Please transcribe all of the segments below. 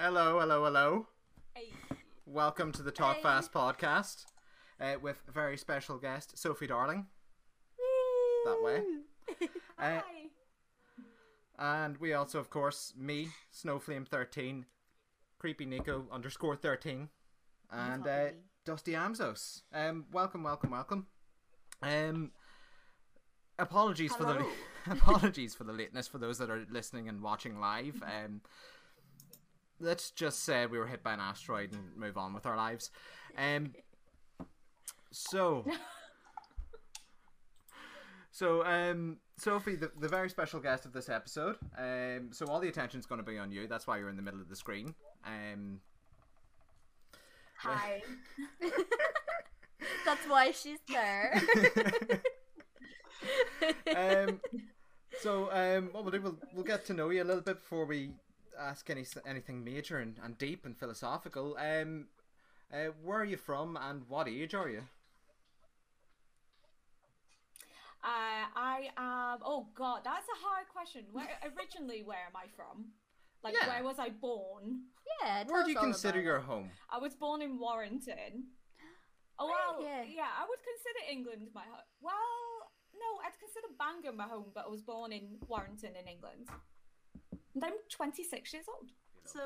Hello, hello, hello. Hey. Welcome to the Talk Hey. Fast podcast uh, with very special guest, Sophie Darling. That way. Uh, and we also, of course, me, Snowflame13, Creepy Nico underscore 13, and uh, Dusty Amzos. Um, welcome, welcome, welcome. Um, apologies for the apologies for the lateness for those that are listening and watching live. Um, let's just say we were hit by an asteroid and move on with our lives. Um, so. So, um, Sophie, the, the very special guest of this episode. Um, so all the attention's going to be on you. That's why you're in the middle of the screen. Um, Hi. That's why she's there. um, so um, what we'll do, we'll, we'll get to know you a little bit before we ask any anything major and, and deep and philosophical. Um, uh, where are you from and what age are you? Uh, I am. Oh God, that's a hard question. Where originally, where am I from? Like, Yeah. where was I born? yeah, Where do you consider your home? I was born in Warrington. Oh Oh, well, yeah. yeah. I would consider England my home. Well, no, I'd consider Bangor my home, but I was born in Warrington in England. And I'm 26 years old. So,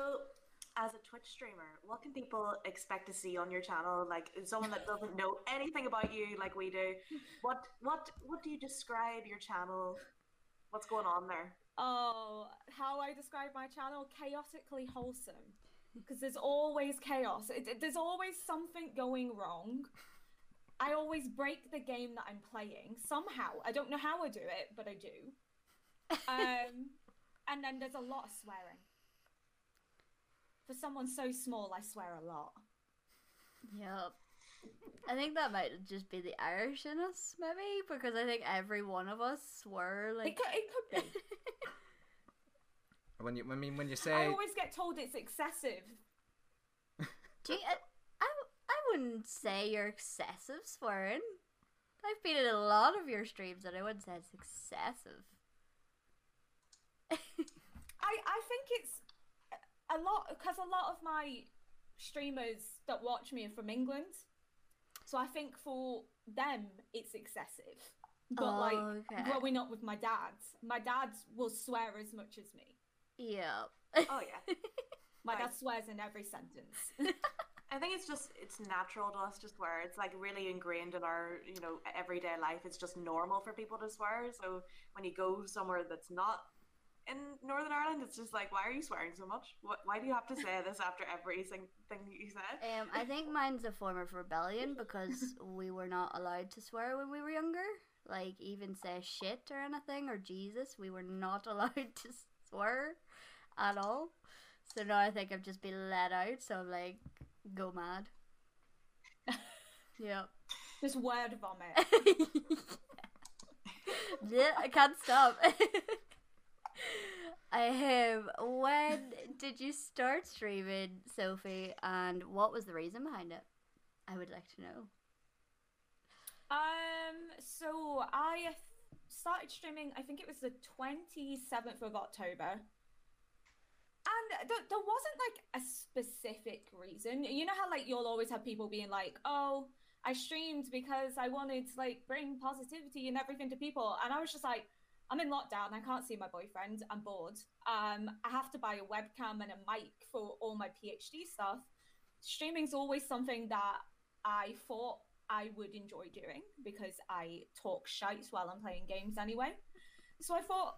as a Twitch streamer, what can people expect to see on your channel? Like someone that doesn't know anything about you, like we do. What what what do you describe your channel? What's going on there? Oh, how I describe my channel? Chaotically wholesome. Because there's always chaos. It, it- there's always something going wrong. I always break the game that I'm playing somehow. I don't know how I do it, but I do. Um, and then there's a lot of swearing. For someone so small, I swear a lot. Yep. I think that might just be the Irish in us, maybe, because I think every one of us swear It like. could, it could be. When you, I mean, when you say. I say always get told it's excessive. Do you, I, I, I wouldn't say you're excessive swearing. I've been in a lot of your streams and I wouldn't say it's excessive. I, I think it's a lot because a lot of my streamers that watch me are from England, so I think for them it's excessive. But Oh, like okay. growing up with my dad, my dad will swear as much as me. Yeah. Oh yeah. My dad swears in every sentence. I think it's just it's natural to us to swear. It's like really ingrained in our, you know, everyday life. It's just normal for people to swear. So when you go somewhere that's not in Northern Ireland, it's just like, why are you swearing so much? What, why do you have to say this after every sing- thing that you said? Um, I think mine's a form of rebellion because we were not allowed to swear when we were younger. Like, even say shit or anything or Jesus, we were not allowed to swear at all. So now I think I've just been let out, so I'm like, go mad. yep. Just word vomit. yeah, I can't stop. Have. When did you start streaming, Sophie, and what was the reason behind it? I would like to know. Um, so I started streaming. I think it was the twenty seventh of October, and th- there wasn't like a specific reason. You know how like you'll always have people being like, "Oh, I streamed because I wanted to like bring positivity and everything to people," and I was just like. I'm in lockdown. I can't see my boyfriend. I'm bored. Um, I have to buy a webcam and a mic for all my PhD stuff. Streaming's always something that I thought I would enjoy doing because I talk shite while I'm playing games anyway. So I thought,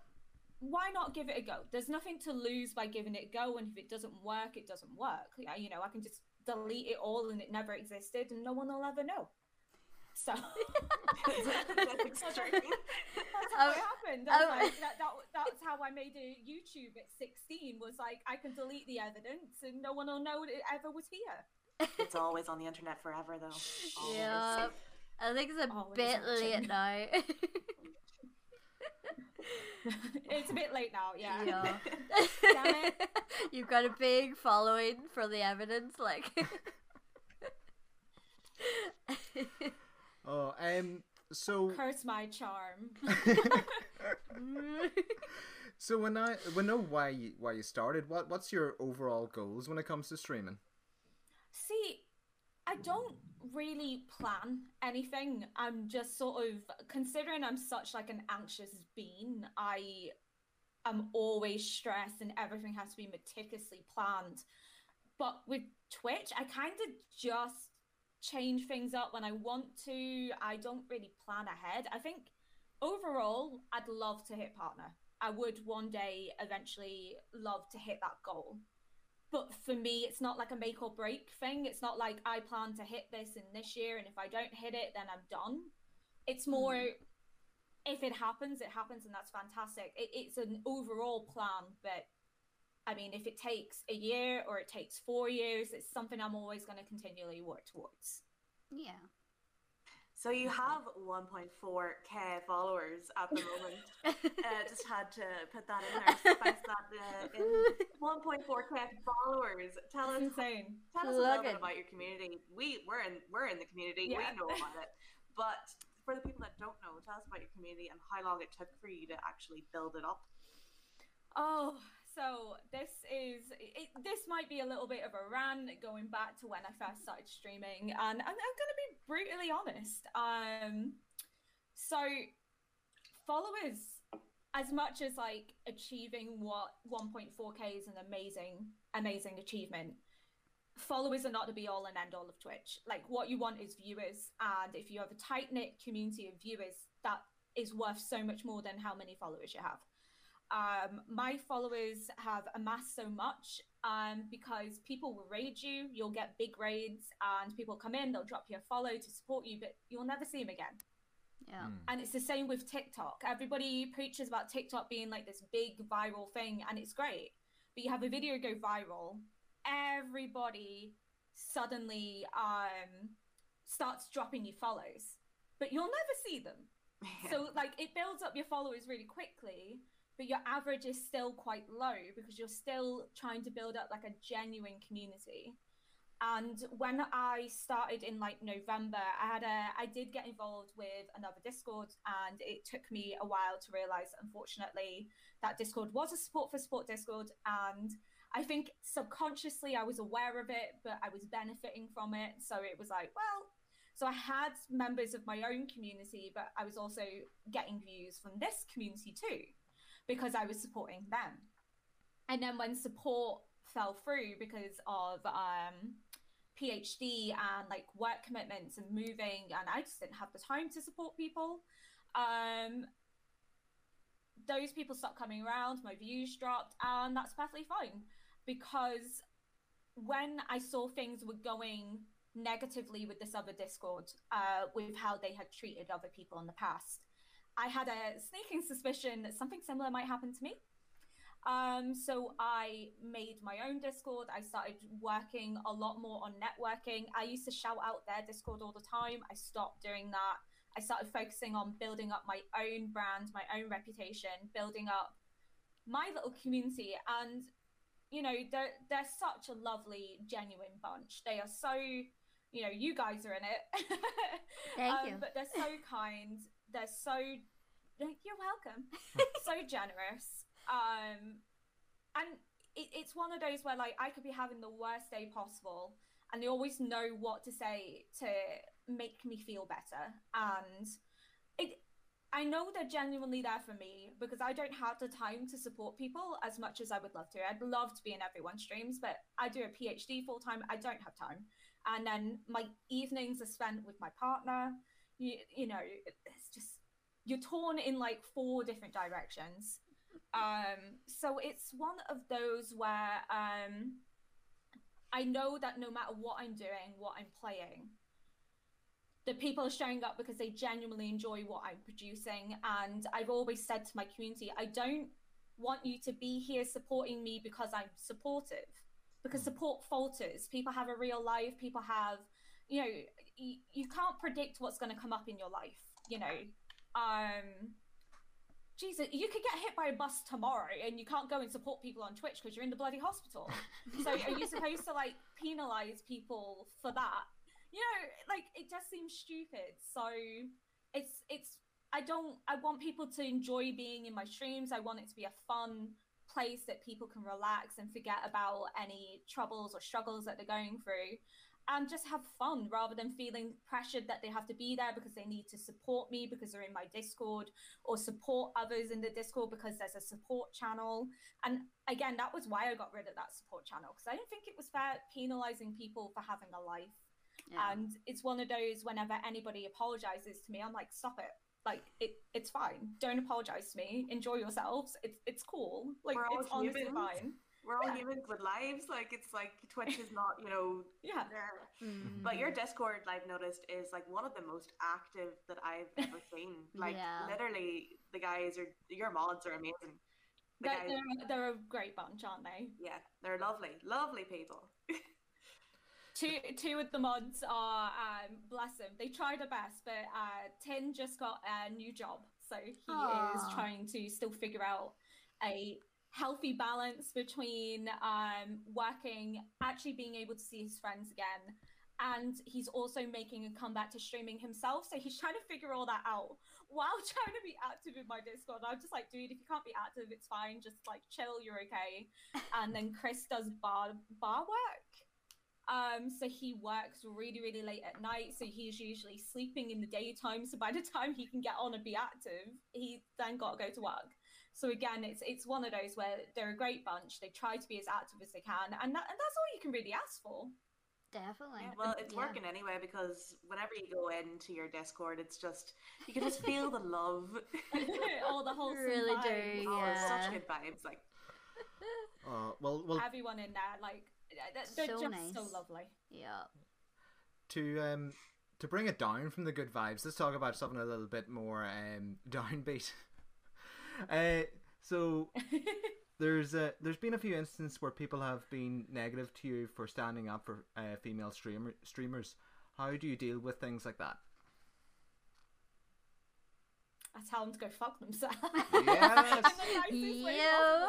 why not give it a go? There's nothing to lose by giving it a go, and if it doesn't work, it doesn't work. You know, I can just delete it all and it never existed, and no one will ever know. So That's extreme. that's how it Um, happened. I um, like, that, that, that's how I made a YouTube at 16. Was like, I can delete the evidence, and no one will know it ever was here. it's always on the internet forever, though. Always. Yeah, I think it's a Always bit watching. late now. it's a bit late now. Yeah. yeah. Damn it. You've got a big following for the evidence, like. Oh, um, so Curse my charm. So when I we know why you, why you started, what what's your overall goals when it comes to streaming? See, I don't really plan anything. I'm just sort of considering I'm such like an anxious being. I am always stressed and everything has to be meticulously planned. But with Twitch, I kind of just change things up when I want to. I don't really plan ahead. I think overall, I'd love to hit partner. I would one day eventually love to hit that goal. But for me, it's not like a make or break thing. It's not like I plan to hit this in this year, and if I don't hit it, then I'm done. It's hmm. more if it happens, it happens, and that's fantastic. It, it's an overall plan, but I mean, if it takes a year or it takes four years, it's something I'm always going to continually work towards. Yeah. So you have 1.4k followers at the moment. uh, just had to put that in there. Spice that uh, in 1.4k followers. Tell us, insane. tell us a little Plug bit about your community. We we're in we're in the community. Yeah. We know about it. But for the people that don't know, tell us about your community and how long it took for you to actually build it up. Oh, so this is it, this might be a little bit of a rant going back to when I first started streaming, and I'm, I'm going to be brutally honest. Um, so followers, as much as like achieving what 1.4k is an amazing, amazing achievement. Followers are not the be all and end all of Twitch. Like what you want is viewers, and if you have a tight knit community of viewers, that is worth so much more than how many followers you have um, my followers have amassed so much um, because people will raid you. You'll get big raids, and people come in, they'll drop you a follow to support you, but you'll never see them again. Yeah. And it's the same with TikTok. Everybody preaches about TikTok being like this big viral thing, and it's great. But you have a video go viral, everybody suddenly um, starts dropping you follows, but you'll never see them. So like it builds up your followers really quickly, but your average is still quite low because you're still trying to build up like a genuine community. And when I started in like November, I had a I did get involved with another Discord and it took me a while to realize unfortunately that Discord was a support for sport Discord and I think subconsciously I was aware of it, but I was benefiting from it. So it was like, well, so I had members of my own community, but I was also getting views from this community too, because I was supporting them. And then when support fell through because of um, PhD and like work commitments and moving, and I just didn't have the time to support people. Um, those people stopped coming around, my views dropped, and that's perfectly fine because when I saw things were going negatively with this other Discord, uh, with how they had treated other people in the past, I had a sneaking suspicion that something similar might happen to me. Um, so I made my own Discord. I started working a lot more on networking. I used to shout out their Discord all the time. I stopped doing that. I started focusing on building up my own brand, my own reputation, building up my little community. And, you know, they're, they're such a lovely, genuine bunch. They are so, you know, you guys are in it. Thank um, you. But they're so kind. They're so, you're welcome. so generous. Um, and it, it's one of those where, like, I could be having the worst day possible, and they always know what to say to make me feel better. And it, I know they're genuinely there for me because I don't have the time to support people as much as I would love to. I'd love to be in everyone's streams, but I do a PhD full time. I don't have time. And then my evenings are spent with my partner. You, you know, it's just, you're torn in like four different directions. Um, so it's one of those where um, I know that no matter what I'm doing, what I'm playing, the people are showing up because they genuinely enjoy what I'm producing. And I've always said to my community, I don't want you to be here supporting me because I'm supportive, because support falters. People have a real life, people have, you know, you, can't predict what's going to come up in your life, you know. Um, Jesus, you could get hit by a bus tomorrow and you can't go and support people on Twitch because you're in the bloody hospital. so are you supposed to like penalize people for that? You know, like it just seems stupid. So it's it's I don't I want people to enjoy being in my streams. I want it to be a fun place that people can relax and forget about any troubles or struggles that they're going through and just have fun rather than feeling pressured that they have to be there because they need to support me because they're in my Discord or support others in the Discord because there's a support channel. And again, that was why I got rid of that support channel because I didn't think it was fair penalizing people for having a life. Yeah. And it's one of those whenever anybody apologizes to me, I'm like, stop it. Like it, it's fine. Don't apologize to me. Enjoy yourselves. It's it's cool. Like We're all it's honestly humans. fine. We're all Yeah. humans with lives. Like it's like Twitch is not, you know, Yeah. there. Mm. But your Discord, I've noticed, is like one of the most active that I've ever seen. Like Yeah. literally, the guys are your mods are amazing. The They're, guys, they're, they're a great bunch, aren't they? yeah, they're lovely, lovely people. Two two of the mods are um, bless them. They tried their best, but uh, Tin just got a new job, so he is trying to still figure out a healthy balance between um, working, actually being able to see his friends again, and he's also making a comeback to streaming himself. So he's trying to figure all that out while trying to be active in my Discord. I'm just like, dude, if you can't be active, it's fine. Just like chill, you're okay. And then Chris does bar bar work. Um, so he works really, really late at night. So he's usually sleeping in the daytime. So by the time he can get on and be active, he then got to go to work. So again, it's it's one of those where they're a great bunch. They try to be as active as they can, and that, and that's all you can really ask for. Definitely. Well, it's Yeah. working anyway because whenever you go into your Discord, it's just you can just feel the love. all the whole Really do, vibes. Oh, it's Yeah. such good vibes. Like Uh, well, well, Everyone in there, like they're, they're So just so lovely. Yeah. to um to bring it down from the good vibes, let's talk about something a little bit more um downbeat. Uh, so there's uh, there's been a few instances where people have been negative to you for standing up for uh, female streamer streamers. How do you deal with things like that? I tell them to go fuck themselves. Yes. In the Yo.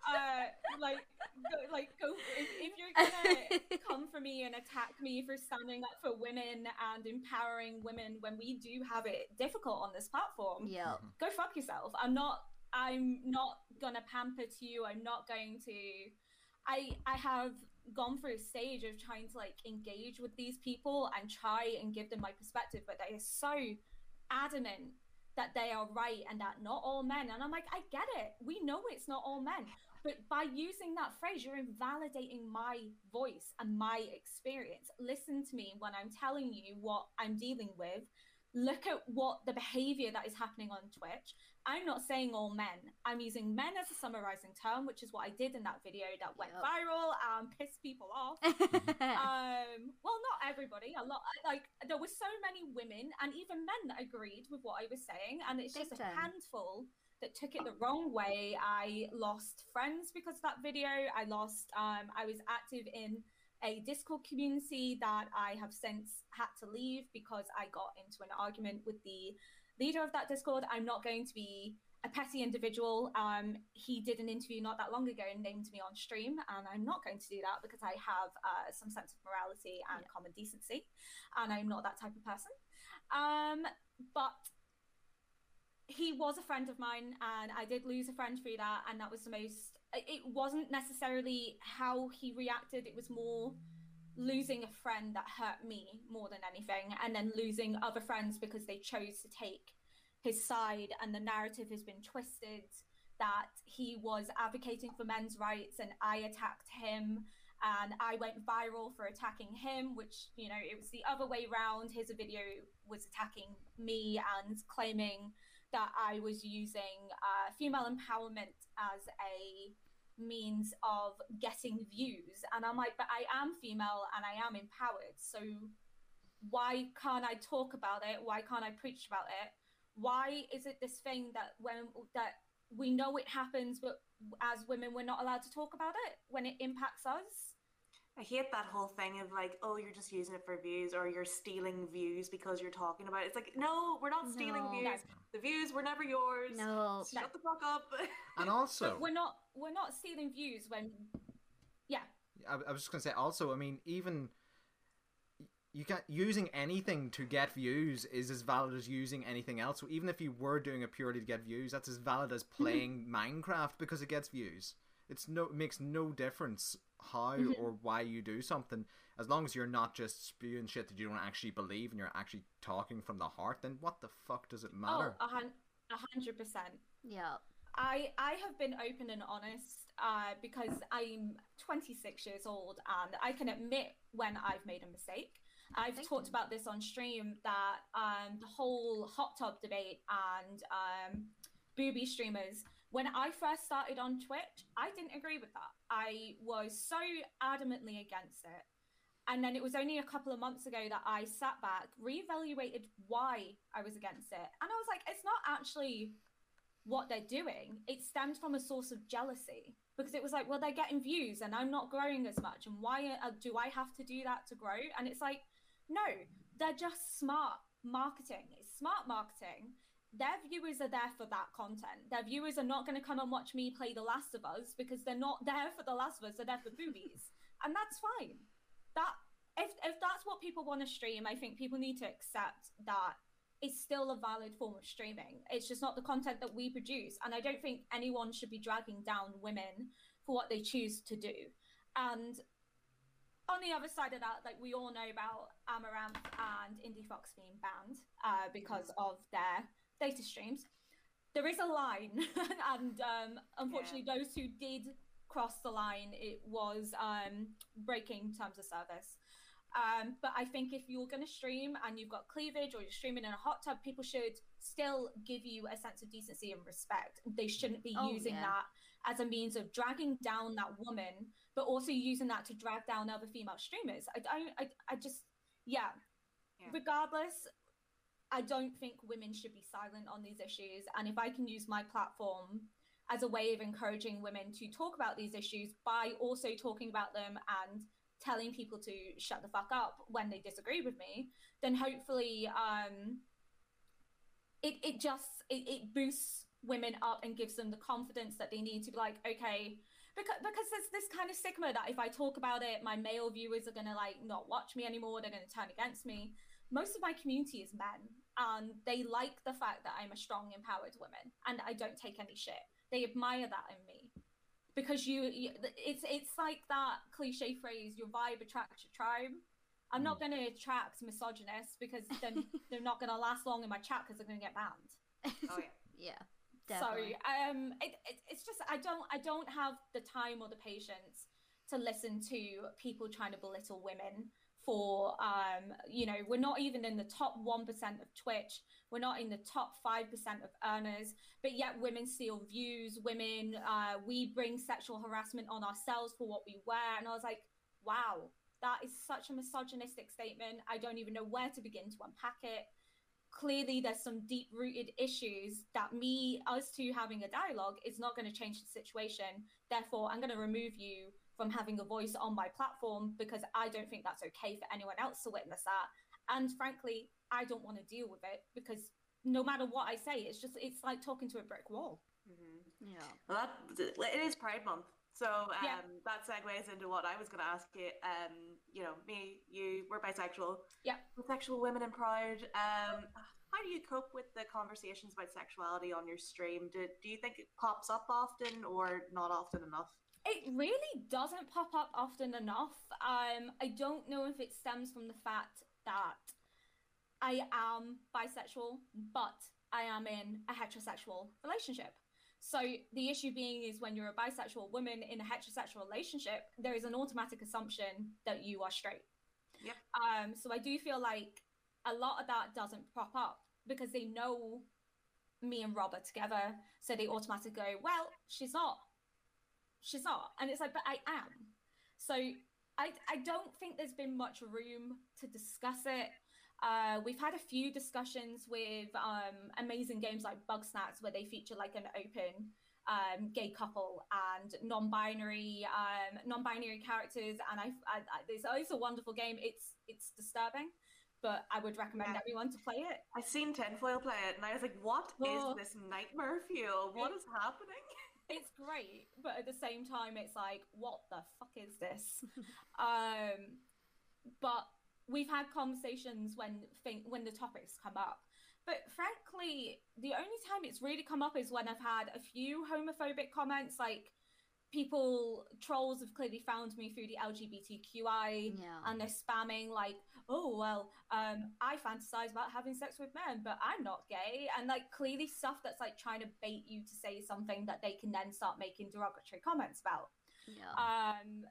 Possible. uh, like, go, like go if, if you're gonna come for me and attack me for standing up for women and empowering women when we do have it difficult on this platform, yeah. go fuck yourself. I'm not. I'm not gonna pamper to you. I'm not going to. I I have gone through a stage of trying to like engage with these people and try and give them my perspective, but they are so adamant that they are right and that not all men. And I'm like, I get it. We know it's not all men. But by using that phrase, you're invalidating my voice and my experience. Listen to me when I'm telling you what I'm dealing with. Look at what the behavior that is happening on Twitch. I'm not saying all men. I'm using men as a summarizing term, which is what I did in that video that went Yep. viral and pissed people off um well not everybody a lot like there were so many women and even men that agreed with what i was saying and it's Big just a handful that took it the wrong way i lost friends because of that video i lost um i was active in a discord community that i have since had to leave because i got into an argument with the leader of that discord i'm not going to be a petty individual. Um, he did an interview not that long ago and named me on stream, and I'm not going to do that because I have uh, some sense of morality and Yeah. common decency, and I'm not that type of person. Um, but he was a friend of mine, and I did lose a friend through that, and that was the most. it- wasn't necessarily how he reacted; it was more losing a friend that hurt me more than anything, and then losing other friends because they chose to take his side and the narrative has been twisted that he was advocating for men's rights and I attacked him and I went viral for attacking him which you know it was the other way round his video was attacking me and claiming that I was using uh, female empowerment as a means of getting views. And I'm like but I am female and I am empowered. So why can't I talk about it? Why can't I preach about it? Why is it this thing that when that we know it happens but as women we're not allowed to talk about it when it impacts us I hate that whole thing of like, oh, you're just using it for views or you're stealing views because you're talking about it. It's like, no, we're not stealing No. views. The views were never yours. no. Shut the fuck up. And also, but we're not we're not stealing views when yeah I, I was just gonna say also i mean even you can using anything to get views is as valid as using anything else. So even if you were doing it purely to get views, that's as valid as playing Minecraft because it gets views. It's no it makes no difference how or why you do something as long as you're not just spewing shit that you don't actually believe and you're actually talking from the heart. Then what the fuck does it matter? Oh, a a hundred percent. Yeah. I I have been open and honest uh, because I'm 26 years old and I can admit when I've made a mistake. I've Thank talked you. about this on stream that um, the whole hot tub debate and um, booby streamers. When I first started on Twitch, I didn't agree with that. I was so adamantly against it. And then it was only a couple of months ago that I sat back, reevaluated why I was against it. And I was like, it's not actually what they're doing. It stemmed from a source of jealousy because it was like, well, they're getting views and I'm not growing as much. And why do I have to do that to grow? And it's like, no, they're just smart marketing. It's smart marketing. Their viewers are there for that content. Their viewers are not going to come and watch me play The Last of Us because they're not there for The Last of Us. They're there for boobies, and that's fine. That if if that's what people want to stream, I think people need to accept that it's still a valid form of streaming. It's just not the content that we produce, and I don't think anyone should be dragging down women for what they choose to do. And on the other side of that, like we all know about Amouranth and Indiefoxx being banned uh, because of their data streams. There is a line, and um, unfortunately, those who did cross the line, it was um, breaking terms of service. Um, but I think if you're going to stream and you've got cleavage or you're streaming in a hot tub, people should still give you a sense of decency and respect. They shouldn't be Oh, using yeah. that as a means of dragging down that woman, but also using that to drag down other female streamers. I don't, I, I just, yeah. Yeah. Regardless, I don't think women should be silent on these issues. And if I can use my platform as a way of encouraging women to talk about these issues by also talking about them and telling people to shut the fuck up when they disagree with me, then hopefully um, it, it just it, it boosts women up and gives them the confidence that they need to be like, okay, because because there's this kind of stigma that if I talk about it, my male viewers are gonna like not watch me anymore, they're gonna turn against me. Most of my community is men, and they like the fact that I'm a strong, empowered woman, and I don't take any shit. They admire that in me because you, you it's it's like that cliche phrase your vibe attracts your tribe i'm not going to attract misogynists because then they're not going to last long in my chat because they're going to get banned Oh yeah. yeah. Definitely. so um it, it, it's just i don't i don't have the time or the patience to listen to people trying to belittle women for um you know we're not even in the top 1% of twitch. We're not in the top 5% of earners. But yet women steal views. Women uh we bring sexual harassment on ourselves for what we wear. And i was like wow that is such a misogynistic statement. I don't even know where to begin to unpack it. Clearly there's some deep rooted issues that me us two having a dialogue is not going to change the situation. Therefore i'm going to remove you from having a voice on my platform because i don't think that's okay for anyone else to witness that and frankly i don't want to deal with it because no matter what i say it's just it's like talking to a brick wall hmm yeah. Well, that it is Pride Month, so um, Yeah. that segues into what I was going to ask you. Um, you know, me, you, we're bisexual. Yeah. Bisexual women in Pride. Um, how do you cope with the conversations about sexuality on your stream? Do, do you think it pops up often or not often enough? It really doesn't pop up often enough. Um, I don't know if it stems from the fact that I am bisexual, but I am in a heterosexual relationship. So the issue being is when you're a bisexual woman in a heterosexual relationship, there is an automatic assumption that you are straight. Yep. Um, so I do feel like a lot of that doesn't prop up because they know me and Rob are together, so they automatically go, "Well, she's not, she's not," and it's like, "But I am." So I I don't think there's been much room to discuss it. Uh, we've had a few discussions with um, amazing games like Bugsnax, where they feature like an open um, gay couple and non-binary um, non-binary characters, and I, I, I it's, it's a wonderful game. It's it's disturbing, but I would recommend Yeah. everyone to play it. I've seen Tinfoil play it, and I was like, "What is Oh. this nightmare fuel? What is happening?" It's great, but at the same time, it's like, what the fuck is this? um, but we've had conversations when think when the topics come up. But frankly, the only time it's really come up is when I've had a few homophobic comments, like people trolls have clearly found me through the LGBTQI Yeah. and they're spamming like, oh well, um, I fantasize about having sex with men, but I'm not gay, and like clearly stuff that's like trying to bait you to say something that they can then start making derogatory comments about. Yeah. Um,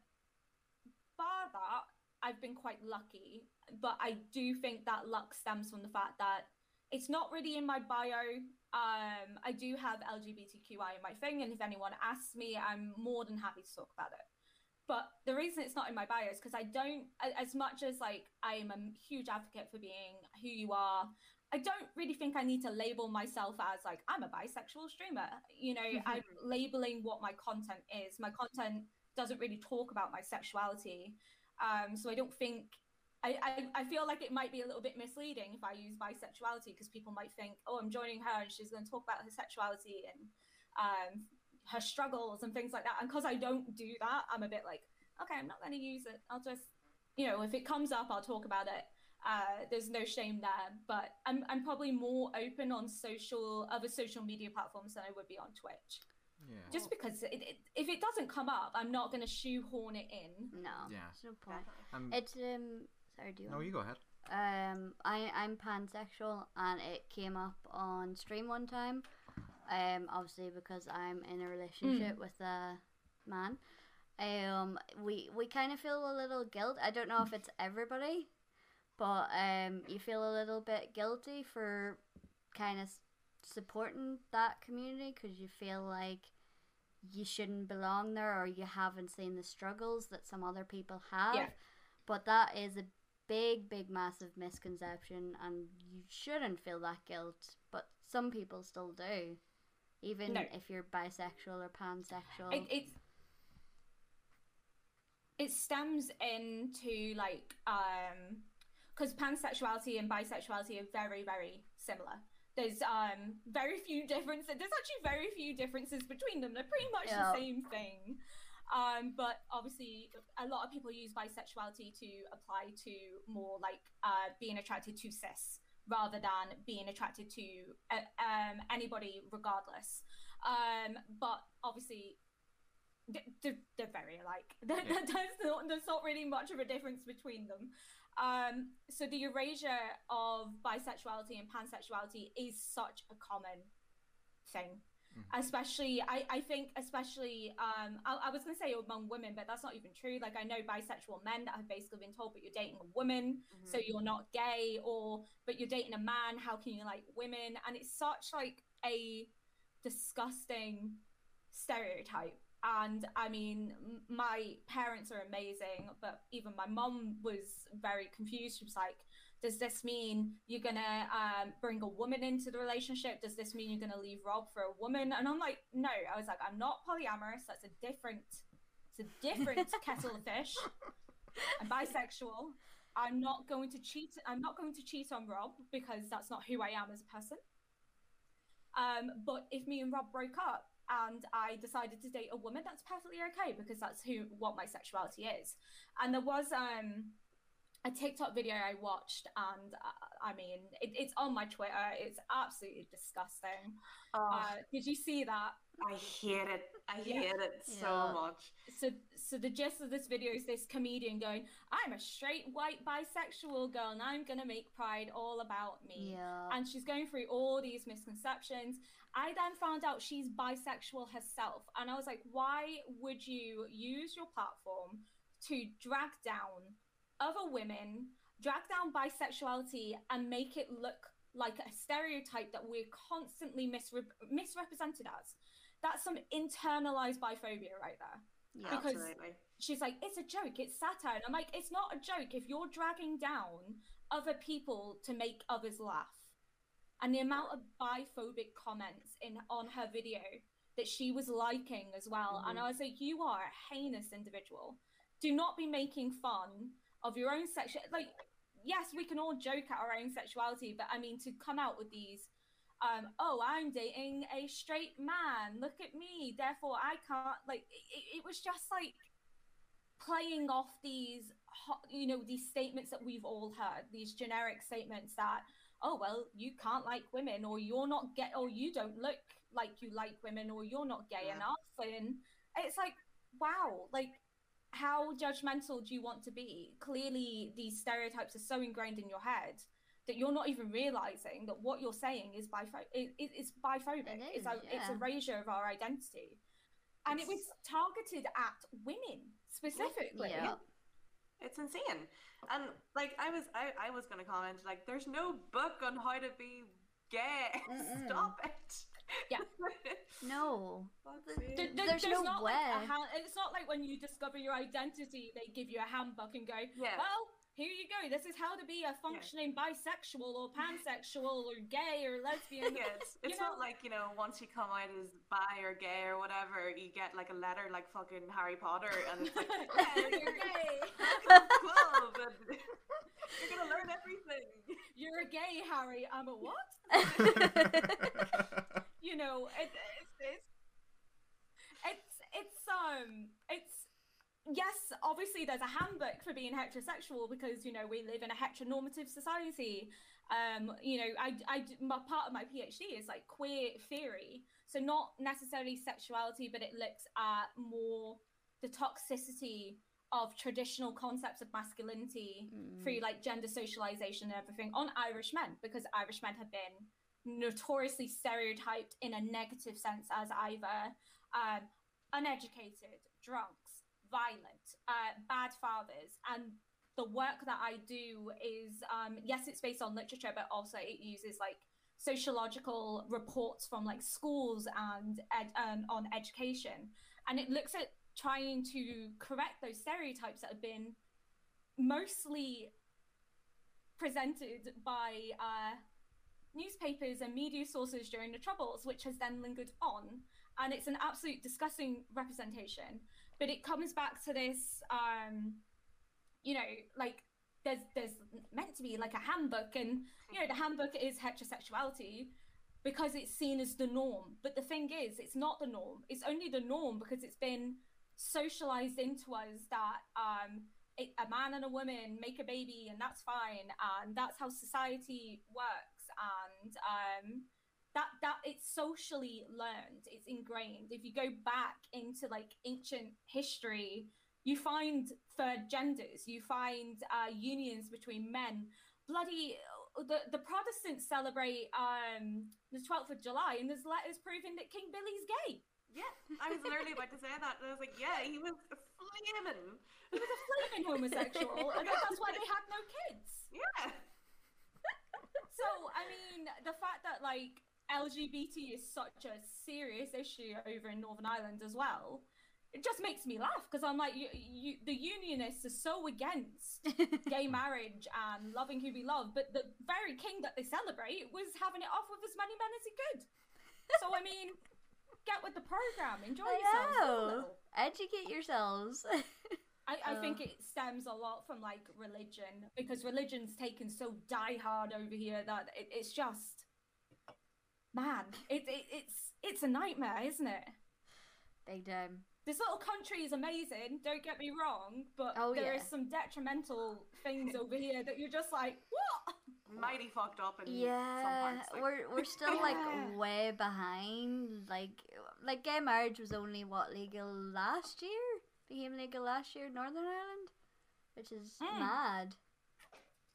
bar that, I've been quite lucky, but I do think that luck stems from the fact that it's not really in my bio. Um, I do have LGBTQI in my thing, and if anyone asks me, I'm more than happy to talk about it. But the reason it's not in my bio is because I don't, as much as like I am a huge advocate for being who you are, I don't really think I need to label myself as like I'm a bisexual streamer. You know, I'm labeling what my content is. My content doesn't really talk about my sexuality. Um, so I don't think I, I, I feel like it might be a little bit misleading if I use bisexuality because people might think, oh, I'm joining her and she's going to talk about her sexuality and um, her struggles and things like that. And because I don't do that, I'm a bit like, okay, I'm not going to use it. I'll just, you know, if it comes up, I'll talk about it. Uh, there's no shame there, but I'm, I'm probably more open on social other social media platforms than I would be on Twitch. Yeah. Just because it, it, if it doesn't come up, I'm not going to shoehorn it in. no. Yeah. There's no point. Definitely. Um, It's um. Sorry, do you? no, want- you go ahead. Um, I I'm pansexual, and it came up on stream one time. Um, obviously because I'm in a relationship with a man. Um, we we kind of feel a little guilt. I don't know if it's everybody, but um, you feel a little bit guilty for kind of supporting that community because you feel like you shouldn't belong there or you haven't seen the struggles that some other people have. Yeah. But that is a big, big, massive misconception, and you shouldn't feel that guilt. But some people still do, even No. if you're bisexual or pansexual. it, it it stems into like um because pansexuality and bisexuality are very very similar there's um very few differences there's actually very few differences between them they're pretty much Yeah. the same thing um but obviously a lot of people use bisexuality to apply to more like uh being attracted to cis rather than being attracted to uh, um anybody regardless um but obviously they're, they're very alike. Yeah. there's, not, there's not really much of a difference between them. Um, so the erasure of bisexuality and pansexuality is such a common thing. Especially, I, I think, especially, um, I, I was going to say among women, but that's not even true. Like, I know bisexual men that have basically been told, but you're dating a woman, so Mm-hmm. you're not gay, or, but you're dating a man, how can you like women? And it's such like a disgusting stereotype and i mean my parents are amazing but even my mom was very confused she was like does this mean you're gonna um, bring a woman into the relationship? Does this mean you're gonna leave rob for a woman? And i'm like no. I was like i'm not polyamorous. That's a different it's a different kettle of fish. I'm bisexual. I'm not going to cheat i'm not going to cheat on rob because that's not who i am as a person. Um, but if me and Rob broke up and I decided to date a woman, that's perfectly okay because that's who what my sexuality is. And there was um a TikTok video I watched, and uh, I mean, it, it's on my Twitter. It's absolutely disgusting. Oh, Uh, did you see that? I hate it. I Yeah. hate it so Yeah. much. So, so the gist of this video is this comedian going, "I'm a straight white bisexual girl, and I'm gonna make Pride all about me." yeah. and she's going through all these misconceptions. I then found out she's bisexual herself, and I was like, why would you use your platform to drag down other women, drag down bisexuality, and make it look like a stereotype that we're constantly misre- misrepresented as? That's some internalized biphobia right there yeah. because- Absolutely. she's like, it's a joke, it's satire. And I'm like, it's not a joke if you're dragging down other people to make others laugh. And the amount of biphobic comments in on her video that she was liking as well. And mm-hmm. I was like, you are a heinous individual. Do not be making fun of your own sexual like yes, we can all joke at our own sexuality, but I mean to come out with these um, oh, I'm dating a straight man. Look at me. Therefore, I can't. Like, it, it was just like playing off these you know these statements that we've all heard, these generic statements that oh well you can't like women or you're not get or you don't look like you like women or you're not gay Yeah. enough and it's like wow like how judgmental do you want to be clearly these stereotypes are so ingrained in your head that you're not even realizing that what you're saying is bipho- it, it, it's biphobic It it's, a, is, it's erasure of our identity and it was targeted at women specifically Yeah. It's insane. And like I was I, I was gonna comment, like there's no book on how to be gay. Mm-mm. Stop it. Yeah. No. Fuck's Th- sake. There- there- There's no not like a way. it's not like when you discover your identity, they give you a handbook and go, Yeah. well, here you go. This is how to be a functioning bisexual or pansexual or gay or lesbian. yeah, it's, it's know- not like, you know, once you come out as bi or gay or whatever, you get like a letter like fucking Harry Potter and it's like, yeah, You're you're gay. welcome to the club and you're gonna learn everything. You're a gay, Harry. I'm a what? You know, it, it's, it's it's it's um it's yes, obviously there's a handbook for being heterosexual because you know we live in a heteronormative society. Um, you know, I my part of my PhD is like queer theory, so not necessarily sexuality, but it looks at more the toxicity of traditional concepts of masculinity through like gender socialization and everything on Irish men because Irish men have been notoriously stereotyped in a negative sense as either um, uneducated, drunks, violent, uh, bad fathers, and the work that I do is um, yes, it's based on literature, but also it uses like sociological reports from like schools and ed- um, on education, and it looks at trying to correct those stereotypes that have been mostly presented by uh, newspapers and media sources during the Troubles, which has then lingered on. And it's an absolute disgusting representation. But it comes back to this, um, you know, like there's there's meant to be like a handbook, and you know the handbook is heterosexuality because it's seen as the norm. But the thing is, it's not the norm. It's only the norm because it's been socialized into us that um, it, a man and a woman make a baby and that's fine and that's how society works and um, that that it's socially learned it's ingrained if you go back into like ancient history you find third genders you find uh, unions between men bloody the, the protestants celebrate um, the 12th of july and there's letters proving that king billy's gay Yeah, I was literally about to say that, and I was like, yeah, he was flaming. he was a flaming homosexual and that's why they had no kids Yeah. So, I mean, the fact that like LGBT is such a serious issue over in Northern Ireland as well, it just makes me laugh because I'm like, you, you, the unionists are so against gay marriage and loving who we love, but the very king that they celebrate was having it off with as many men as he could. So, I mean, get with the program, enjoy I yourselves. know. Educate yourselves. I, I Uh. think it stems a lot from like religion because religion's taken so die hard over here that it, it's just man it, it it's it's a nightmare isn't it They do. this little country is amazing don't get me wrong but Oh, there yeah. is some detrimental things over here that you're just like what Mighty fucked up in some Yeah, parts. Like, we're we're still like way behind. Like like gay marriage was only what legal last year. Became legal last year in Northern Ireland, which is Mm. mad.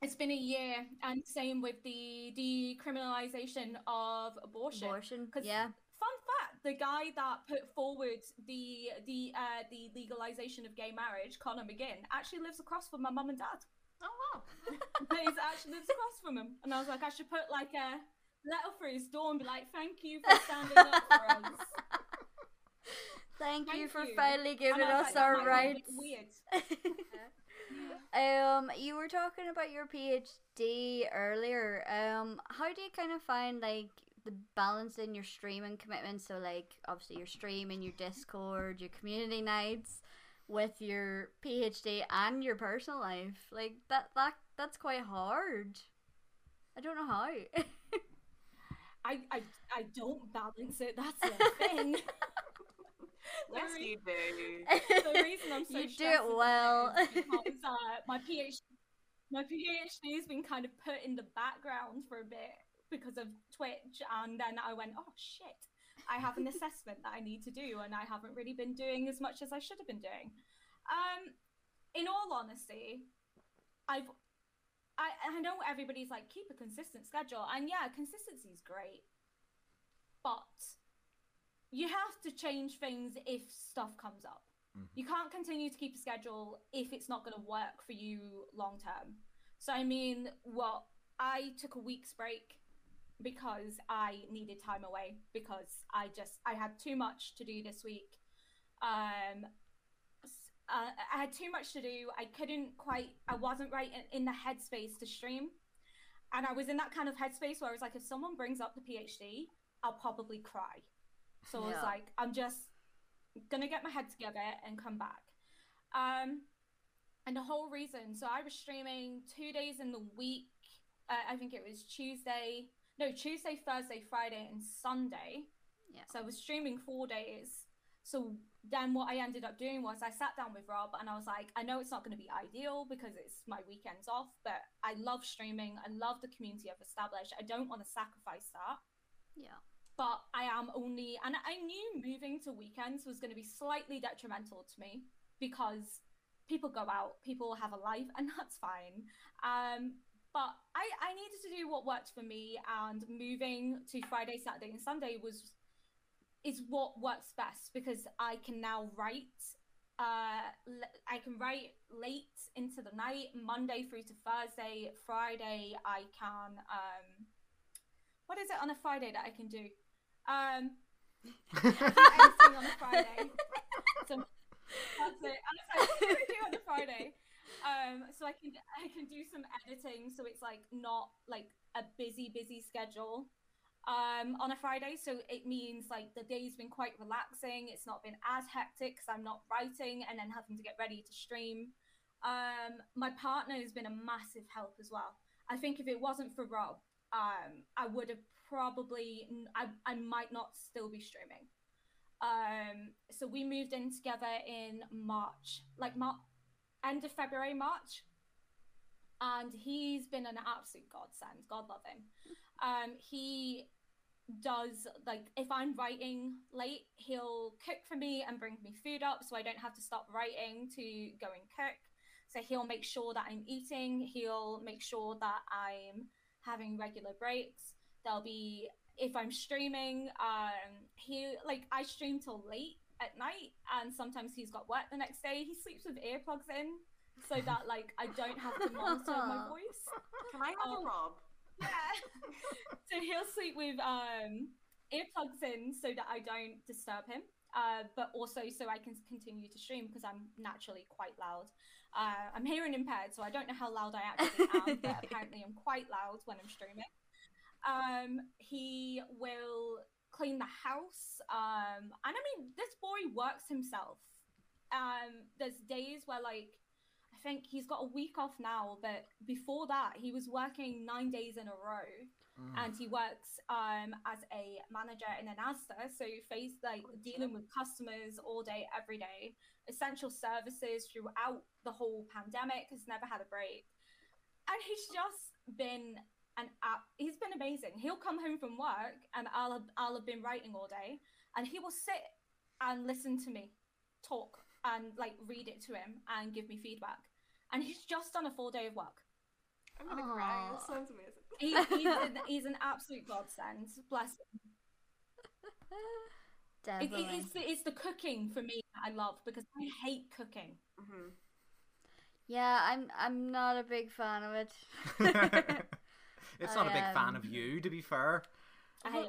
it's been a year and same with the decriminalization of abortion Abortion. Yeah. fun fact the guy that put forward the the uh the legalization of gay marriage conor mcginn actually lives across from my mum and dad oh wow. He's actually lives across from him and i was like i should put like a letter for his door and be like thank you for standing up for us Thank, you for you. finally giving us our "That rights. weird um, you were talking about your PhD earlier. Um, how do you kind of find like the balance in your streaming commitment? So, like, obviously, your streaming, your Discord, your community nights, with your PhD and your personal life. Like that, that that's quite hard. I don't know how. I, I i don't balance it that's the thing yes, re- you do. the reason I'm so you do it well. is because uh, my PhD, my PhD has been kind of put in the background for a bit because of Twitch, and then I went, oh shit, I have an assessment that I need to do, and I haven't really been doing as much as I should have been doing. Um, in all honesty, I've. I, I know everybody's like keep a consistent schedule and yeah consistency is great but you have to change things if stuff comes up Mhm. you can't continue to keep a schedule if it's not going to work for you long term. So I mean, well, I took a week's break because I needed time away because I just I had too much to do this week. Um uh, I had too much to do. I couldn't quite I wasn't right in, in the headspace to stream. And I was in that kind of headspace where I was like if someone brings up the PhD, I'll probably cry. So I was like I'm just gonna get my head together and come back. Um, and the whole reason, so I was streaming two days in the week. Uh, I think it was Tuesday, no Tuesday, Thursday, Friday, and Sunday. Yeah. So I was streaming four days. So then what I ended up doing was I sat down with Rob and I was like, I know it's not going to be ideal because it's my weekends off, but I love streaming. I love the community I've established. I don't want to sacrifice that yeah. But I am only, and I knew moving to weekends was going to be slightly detrimental to me because people go out, people have a life, and that's fine. Um, but I, I needed to do what worked for me, and moving to Friday, Saturday, and Sunday was is what works best because I can now write. Uh, I can write late into the night, Monday through to Thursday. Friday, I can. Um, what is it on a Friday that I can do? Um, anything on a Friday. So that's it. And it's like, what do I do on a Friday? Um, so I can I can do some editing, so it's like not like a busy busy schedule. Um, on a Friday, so it means like the day's been quite relaxing. It's not been as hectic because I'm not writing and then having to get ready to stream. Um, my partner has been a massive help as well. I think if it wasn't for Rob, um, I would have probably I, I might not still be streaming. Um, so we moved in together in March, like Mar- end of February, March, and he's been an absolute godsend. God love him. Um, he does like if I'm writing late, he'll cook for me and bring me food up, so I don't have to stop writing to go and cook. So he'll make sure that I'm eating. He'll make sure that I'm having regular breaks. There'll be if I'm streaming, um, he like I stream till late at night, and sometimes he's got work the next day. He sleeps with earplugs in, so that like I don't have to monitor my voice. Can I have Um, a Rob? Yeah. so he'll sleep with um earplugs in so that I don't disturb him. Uh, but also so I can continue to stream because I'm naturally quite loud. Uh, I'm hearing impaired, so I don't know how loud I actually am, but apparently I'm quite loud when I'm streaming. Um, he will clean the house. Um, and I mean, this boy works himself. Um, there's days where like I think he's got a week off now, but before that he was working nine days in a row, Mm. and he works um as a manager in an Asda, so face like dealing with customers all day, every day, essential services throughout the whole pandemic. Has never had a break, and he's just been an app. He's been amazing. He'll come home from work, and I'll have, I'll have been writing all day, and he will sit and listen to me talk and like read it to him and give me feedback. And he's just done a full day of work. I'm gonna cry. This Aw. sounds amazing. He, he's, an, he's an absolute godsend. Bless him. It, it, it's, the, it's the cooking for me that I love because I hate cooking. hmm Yeah, I'm I'm not a big fan of it. it's not a big fan um, of you, to be fair. I.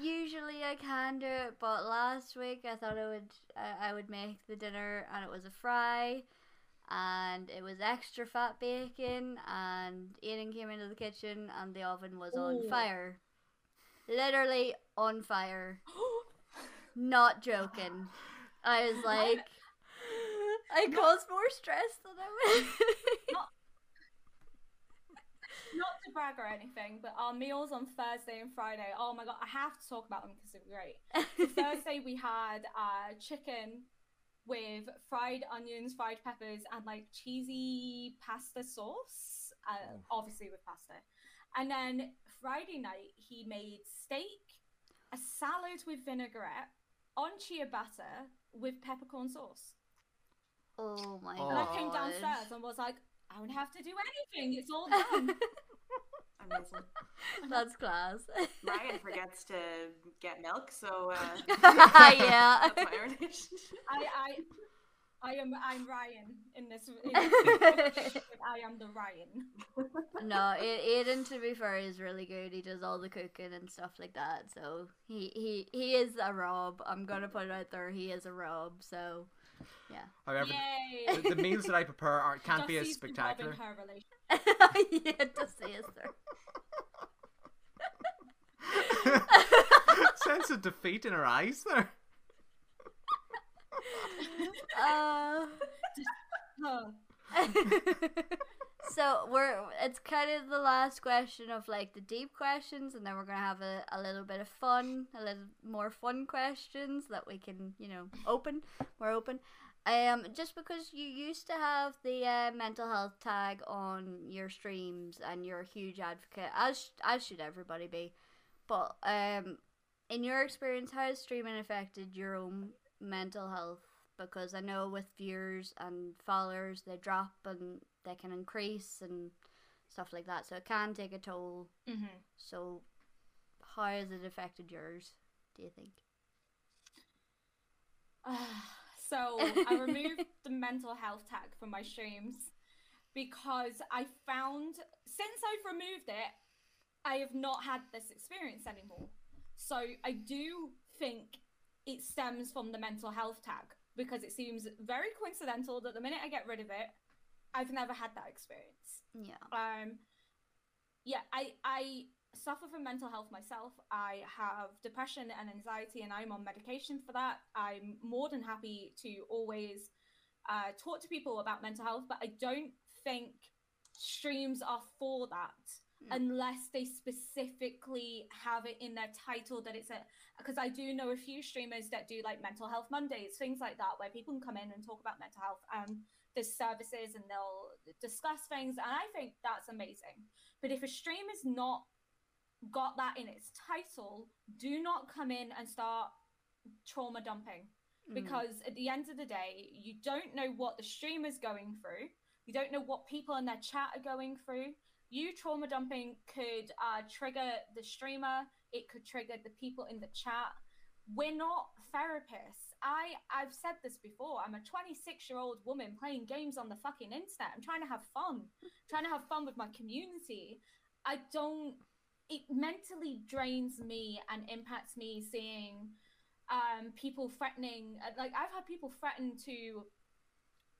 Usually I can do it, but last week I thought I would I I would make the dinner and it was a fry and it was extra fat bacon and Ian came into the kitchen and the oven was on fire. Literally on fire. Not joking. I was like I caused more stress than I was. not to brag or anything, but our meals on Thursday and Friday. Oh my god, I have to talk about them because they're great. So Thursday we had uh, chicken with fried onions, fried peppers, and like cheesy pasta sauce. Uh, Oh. obviously with pasta. And then Friday night he made steak, a salad with vinaigrette, on chia butter with peppercorn sauce. oh my Oh. And I came downstairs and was like, I don't have to do anything. It's all done. Amazing. That's class. Ryan forgets to get milk, so uh, yeah. that's my relationship. I, I, I am, I'm Ryan in this. In this I am the Ryan. no, A- Aiden, to be fair, is really good. He does all the cooking and stuff like that. So he he he is a Rob. I'm gonna put it out there. He is a Rob. So However, Yay! the, the meals that I prepare are, can't be as Dusty's been spectacular. robbing her relationship. yeah, to say is there. Sense of defeat in her eyes there. Uh, Huh. So we're it's kind of the last question of like the deep questions and then we're gonna have a, a little bit of fun a little more fun questions that we can you know open we're open. Um just because you used to have the uh, mental health tag on your streams and you're a huge advocate as as should everybody be. But um in your experience how has streaming affected your own mental health? Because I know with viewers and followers they drop and they can increase and stuff like that. So it can take a toll. hmm So how has it affected yours? Do you think? so I removed the mental health tag from my streams because I found since I've removed it, I have not had this experience anymore. So I do think it stems from the mental health tag because it seems very coincidental that the minute I get rid of it, I've never had that experience. Yeah. Um, yeah, I I suffer from mental health myself. I have depression and anxiety, and I'm on medication for that. I'm more than happy to always uh, talk to people about mental health, but I don't think streams are for that Mm. unless they specifically have it in their title that it's a because I do know a few streamers that do like mental health Mondays, things like that, where people can come in and talk about mental health and there's services and they'll discuss things, and I think that's amazing. But if a stream is not got that in its title, do not come in and start trauma dumping Mm. because at the end of the day, you don't know what the streamer's going through. You don't know what people in their chat are going through. You trauma dumping could uh, trigger the streamer. It could trigger the people in the chat. We're not therapists. I I've said this before. I'm a 26 year old woman playing games on the fucking internet. I'm trying to have fun, trying to have fun with my community. I don't. It mentally drains me and impacts me seeing um, people threatening. uh, Like I've had people threaten to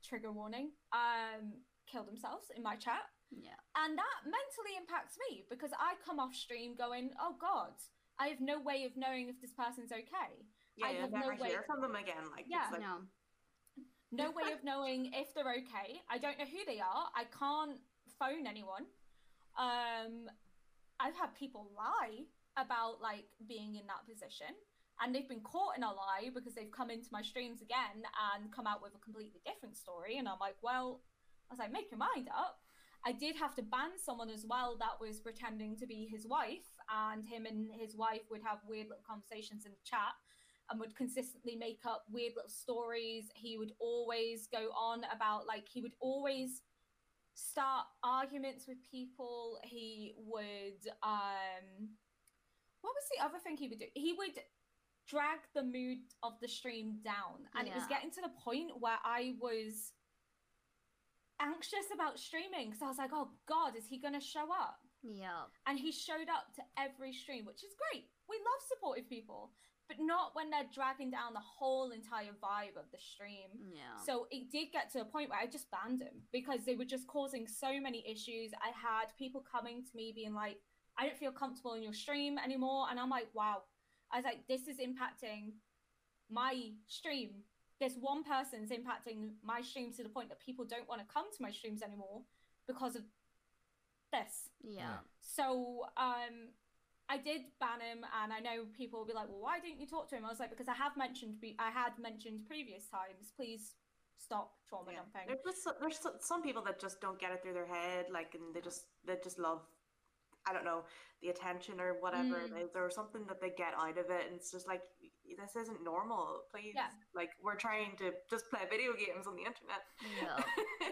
trigger warning, um, kill themselves in my chat Yeah. and that mentally impacts me because I come off stream going, "Oh God, I have no way of knowing if this person's okay. Yeah, I you'll have no never way- hear from them again. Like, Yeah. like, No. No way of knowing if they're okay. I don't know who they are. I can't phone anyone. Um, I've had people lie about like being in that position, and they've been caught in a lie because they've come into my streams again and come out with a completely different story. And I'm like, well, I was like, make your mind up. I did have to ban someone as well that was pretending to be his wife, and him and his wife would have weird little conversations in the chat and would consistently make up weird little stories. He would always go on about, like, he would always start arguments with people. He would, um, what was the other thing he would do? He would drag the mood of the stream down, and it was getting to the point where I was anxious about streaming because I was like, oh God, is he going to show up? Yeah. And he showed up to every stream, which is great. We love supportive people, but not when they're dragging down the whole entire vibe of the stream. Yeah. So it did get to a point where I just banned them because they were just causing so many issues. I had people coming to me being like, I don't feel comfortable in your stream anymore. And I'm like, wow. I was like, this is impacting my stream. This one person's impacting my stream to the point that people don't want to come to my streams anymore because of this. Yeah. So um, I did ban him, and I know people will be like, "Well, why didn't you talk to him?" I was like, "Because I have mentioned, I had mentioned previous times. Please stop trauma Yeah. dumping." There's just there's some people that just don't get it through their head, like, and they just they just love, I don't know, the attention or whatever Mm. it is, or something that they get out of it, and it's just like this isn't normal. Please, Yeah. like, we're trying to just play video games on the internet. Yeah.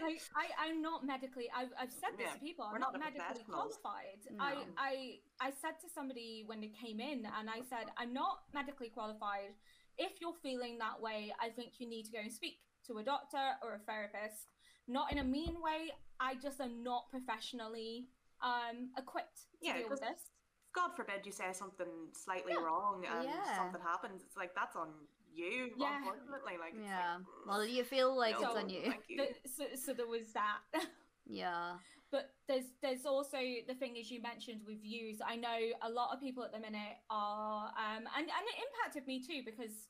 like I, I'm not medically. I've, I've said this Yeah, to people. I'm we're not, not medically qualified. No. I, I, I said to somebody when they came in, and I said, I'm not medically qualified. If you're feeling that way, I think you need to go and speak to a doctor or a therapist. Not in a mean way. I just am not professionally um, equipped to Yeah, deal with this. God forbid you say something slightly Yeah. wrong and Yeah. something happens. It's like that's on you, Yeah. unfortunately. Like, it's Yeah. Like, mm, Well, you feel like no, it's on you. You. The- so, so there was that. Yeah. but there's there's also the thing as you mentioned with views i know a lot of people at the minute are um and and it impacted me too because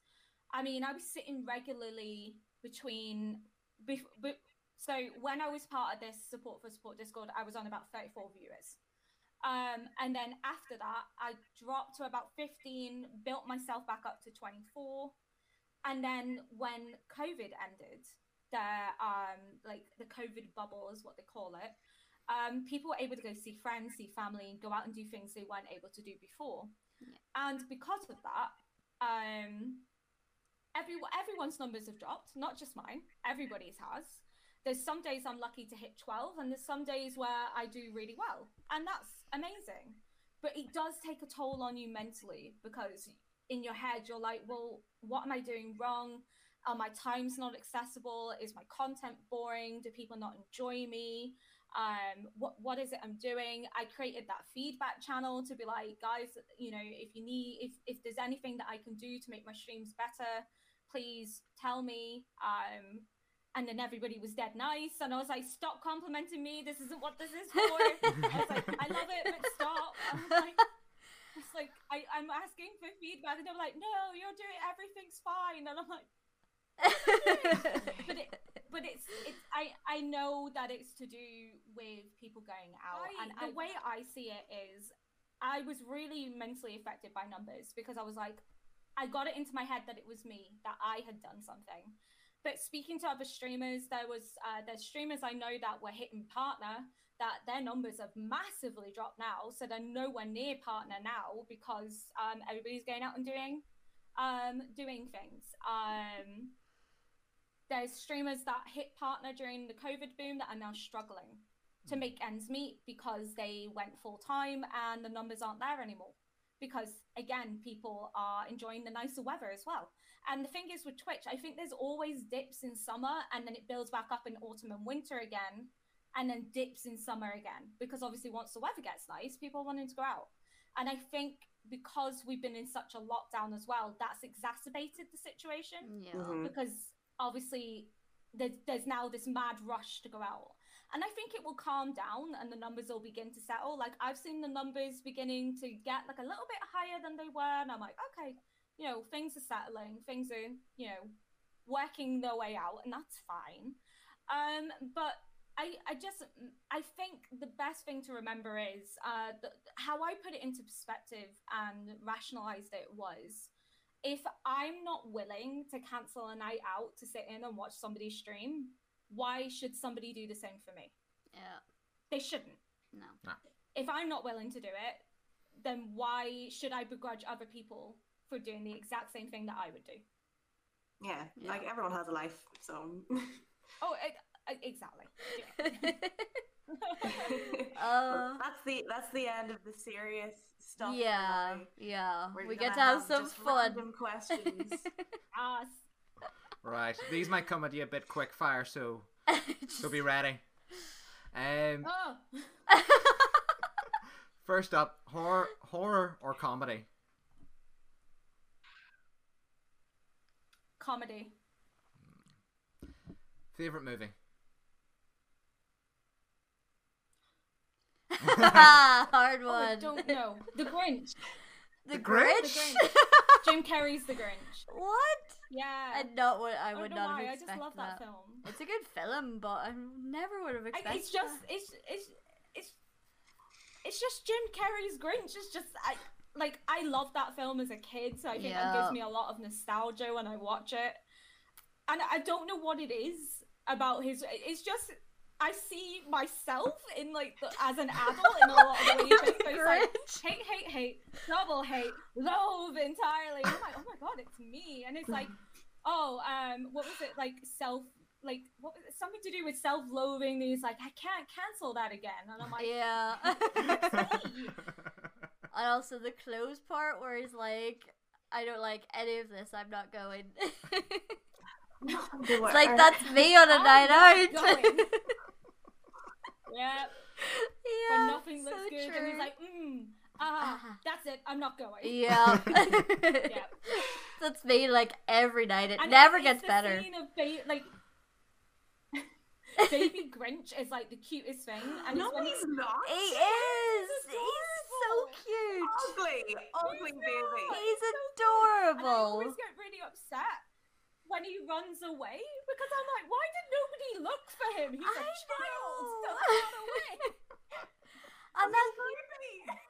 i mean i was sitting regularly between bef- but so when i was part of this support for support discord i was on about 34 viewers. Um and then after that i dropped to about 15 built myself back up to 24 and then when covid ended the um like the covid bubble is what they call it um people were able to go see friends see family and go out and do things they weren't able to do before. Yeah. and because of that um every, everyone's numbers have dropped not just mine everybody's has there's some days i'm lucky to hit 12 and there's some days where i do really well and that's amazing. But it does take a toll on you mentally because in your head you're like well what am i doing wrong? Are my times not accessible? Is my content boring? Do people not enjoy me? Um what what is it i'm doing? I created that feedback channel to be like guys you know if you need if if there's anything that i can do to make my streams better please tell me. Um and then everybody was dead nice and i was like stop complimenting me. This isn't what this is for. I was like i love it but stop. I was like it's like I, I'm asking for feedback, and they're like, "No, you're doing everything's fine," and I'm like, but it, but it's it's I I know that it's to do with people going out, I- and the way I see it is, I was really mentally affected by numbers because I was like, I got it into my head that it was me that I had done something. But speaking to other streamers, there was uh, there's streamers I know that were hitting partner that their numbers have massively dropped now, so they're nowhere near partner now because um, everybody's going out and doing um, doing things. Um, there's streamers that hit partner during the COVID boom that are now struggling to make ends meet because they went full time and the numbers aren't there anymore. Because again, people are enjoying the nicer weather as well. And the thing is with Twitch, I think there's always dips in summer and then it builds back up in autumn and winter again, and then dips in summer again. Because obviously, once the weather gets nice, people are wanting to go out. And I think because we've been in such a lockdown as well, that's exacerbated the situation yeah. Mhm. because obviously there's, there's now this mad rush to go out. And I think it will calm down and the numbers will begin to settle. Like I've seen the numbers beginning to get like a little bit higher than they were, and I'm like, okay, you know, things are settling, things are, you know, working their way out, and that's fine. Um, but I, I just, I think the best thing to remember is uh, the, how I put it into perspective and rationalized it was if I'm not willing to cancel a night out to sit in and watch somebody stream, why should somebody do the same for me? Yeah. They shouldn't. No. If I'm not willing to do it, then why should I begrudge other people for doing the exact same thing that I would do? Yeah, Yeah. like everyone has a life, so. Oh, e- exactly. Yeah. Uh, that's the that's the end of the serious stuff. yeah. now. Yeah. We're we get to have, have some fun. questions. Us. Right. These might come at you a bit quick fire, so Just- so be ready. Um, Oh, first up, horror, horror or comedy? Comedy. Favorite movie? Hard Oh, I one. don't know. The Grinch. The The Grinch? Grinch? Jim Carrey's The Grinch. what? Yeah. I not what I I would don't know why. have I just expected love that, film. It's a good film, but I never would have I, expected. it's just that. it's it's it's it's just Jim Carrey's Grinch. It's just I like I love that film as a kid, so I think that gives me a lot of nostalgia when I watch it. And I don't know what it is about his. It's just I see myself in like the, as an adult in a lot of the ways. So it's like hate, hate, hate, double hate, loathe entirely. I'm like, oh my god, it's me. And it's like, oh, um, what was it like? Self, like, what was it? Something to do with self-loathing. And he's like, I can't cancel that again. And I'm like, Yeah. it's me. And also the clothes part where he's like, I don't like any of this, I'm not going. it's like, that's me on a I'm night not out. yeah, yeah, when nothing looks so good, true. and he's like, mm, ah, Ah. that's it. I'm not going. yeah. Yeah. That's me like every night. It And never it's gets the better. Scene of ba- like Baby Grinch is like the cutest thing, and No, when he's not. He is. He's He's so cute. ugly, ugly baby. He's And I adorable. always get really upset when he runs away because I'm like, why did nobody look for him? He's a I child. know. Don't away. And that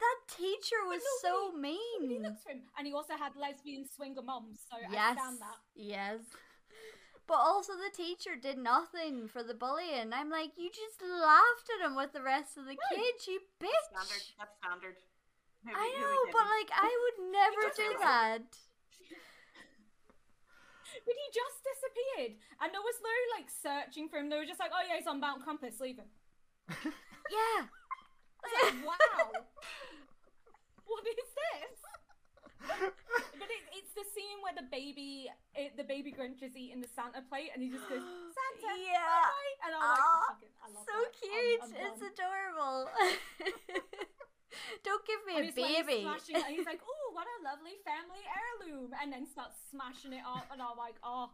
that teacher was so mean. looks for him, and he also had lesbian swinger moms, so I Yes. stand that. Yes. But also the teacher did nothing for the bullying. I'm like, you just laughed at him with the rest of the Right. kids, you bitch. That's standard. Who- I know, but like I would never do that. But he just disappeared, and there was no like searching for him. They were just like, oh yeah, he's on Mount Crumpit, leave him. Yeah. Like, wow, what is this? But it, it's the scene where the baby, it, the baby Grinch is eating the Santa plate, and he just goes Santa, Yeah. bye," and I'm like, fucking, I love so that. I'm- cute. I'm it's done. adorable. Don't give me And a he's baby. it, and he's like, "Oh, what a lovely family heirloom," and then starts smashing it up, and I'm like, "Oh,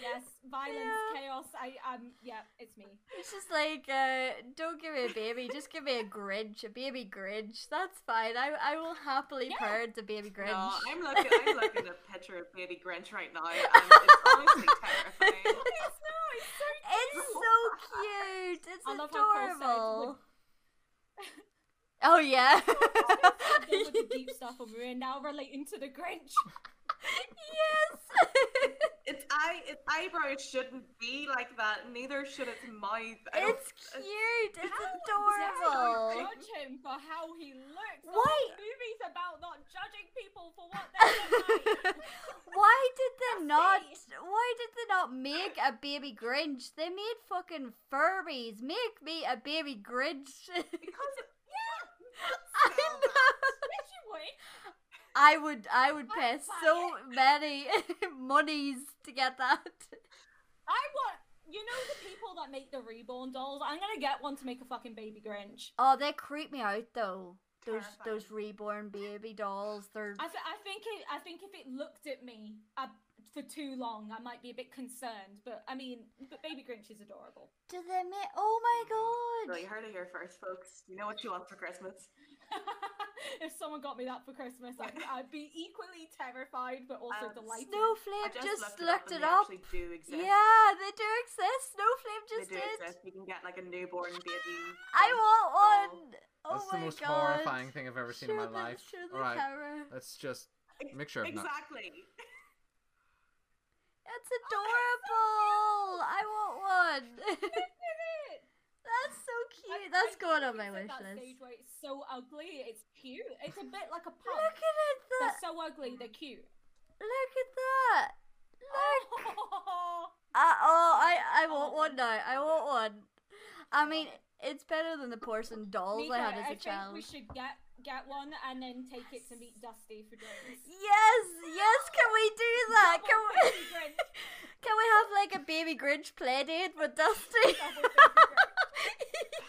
yes, violence, Yeah. chaos." I um, yeah, it's me. It's just like, uh, don't give me a baby, just give me a Grinch, a baby Grinch. That's fine. I I will happily Yeah. purge the baby Grinch. No, I'm looking. I'm looking at a picture of Baby Grinch right now, and it's honestly terrifying. It's no, it's so It's so cute. It's I love how Chris said adorable. Oh yeah. Deal with the deep stuff, and we're now relating to the Grinch. Yes. Its eye, its eyebrows shouldn't be like that. Neither should its mouth. I don't- it's uh, cute. It's How adorable. Judge him for how he looks. The Why- movie's about not judging people for what they look like. Why did they not? Why did they not make a baby Grinch? They made fucking Furbies. Make me a baby Grinch. Because I know. You would. I would. I would pay buy so many monies to get that. I want. You know the people that make the reborn dolls? I'm gonna get one to make a fucking baby Grinch. Oh, they creep me out though. Those Terrifying. those reborn baby dolls. They're I, th- I think it, I think if it looked at me uh, for too long, I might be a bit concerned. But I mean, but baby Grinch is adorable. do they make? Oh my god! god! you heard it here first, folks. You know what you want for Christmas. if someone got me that for Christmas, I'd, I'd be equally terrified, but also Um, delighted. I Snowflake just, just, looked it it up. up. And they actually do exist. Yeah, they do exist. Snowflake they just do did. exist. You can get like a newborn baby. I want one. Oh That's my the most god! horrifying thing I've ever seen in my the- life. Show the Alright, camera. let's just make sure of not. Exactly. It's adorable. I want one. That's so I- That's I going on my wish that list. stage where it's so ugly, it's cute. It's a bit like a Look at it. They're so ugly, they're cute. Look at that. Look. Oh, Uh, oh, I I want one now. I want one. I mean, it's better than the porcelain dolls Mika, I had as a think child. we should get get one and then take it to meet Dusty for drinks. Yes, yes. Can we do that? Can we? Can we have like a baby Grinch play date with Dusty? Double baby Grinch.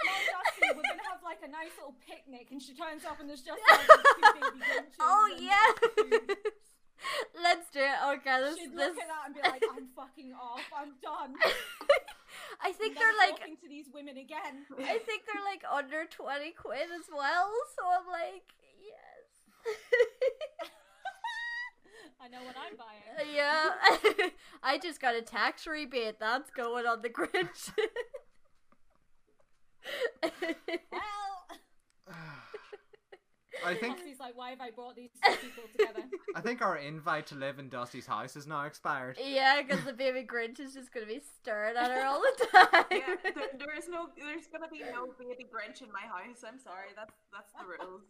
No, Dusty, we're gonna have like a nice little picnic, and she turns up and there's just like two baby oh yes. Let's do it. Okay, this She'd this. look at that and be like, "I'm fucking off. I'm done. I think they're like. talking to these women again." I think they're like under twenty quid as well. So I'm like, yes. I know what I'm buying. Uh, yeah. I just got a tax rebate. That's going on the Grinch. Well, I think Dusty's like, why have I brought these two people together? I think our invite to live in Dusty's house is now expired. yeah, because the baby Grinch is just gonna be staring at her all the time. Yeah, there, there is no, there's gonna be no baby Grinch in my house. I'm sorry, that's that's the rules.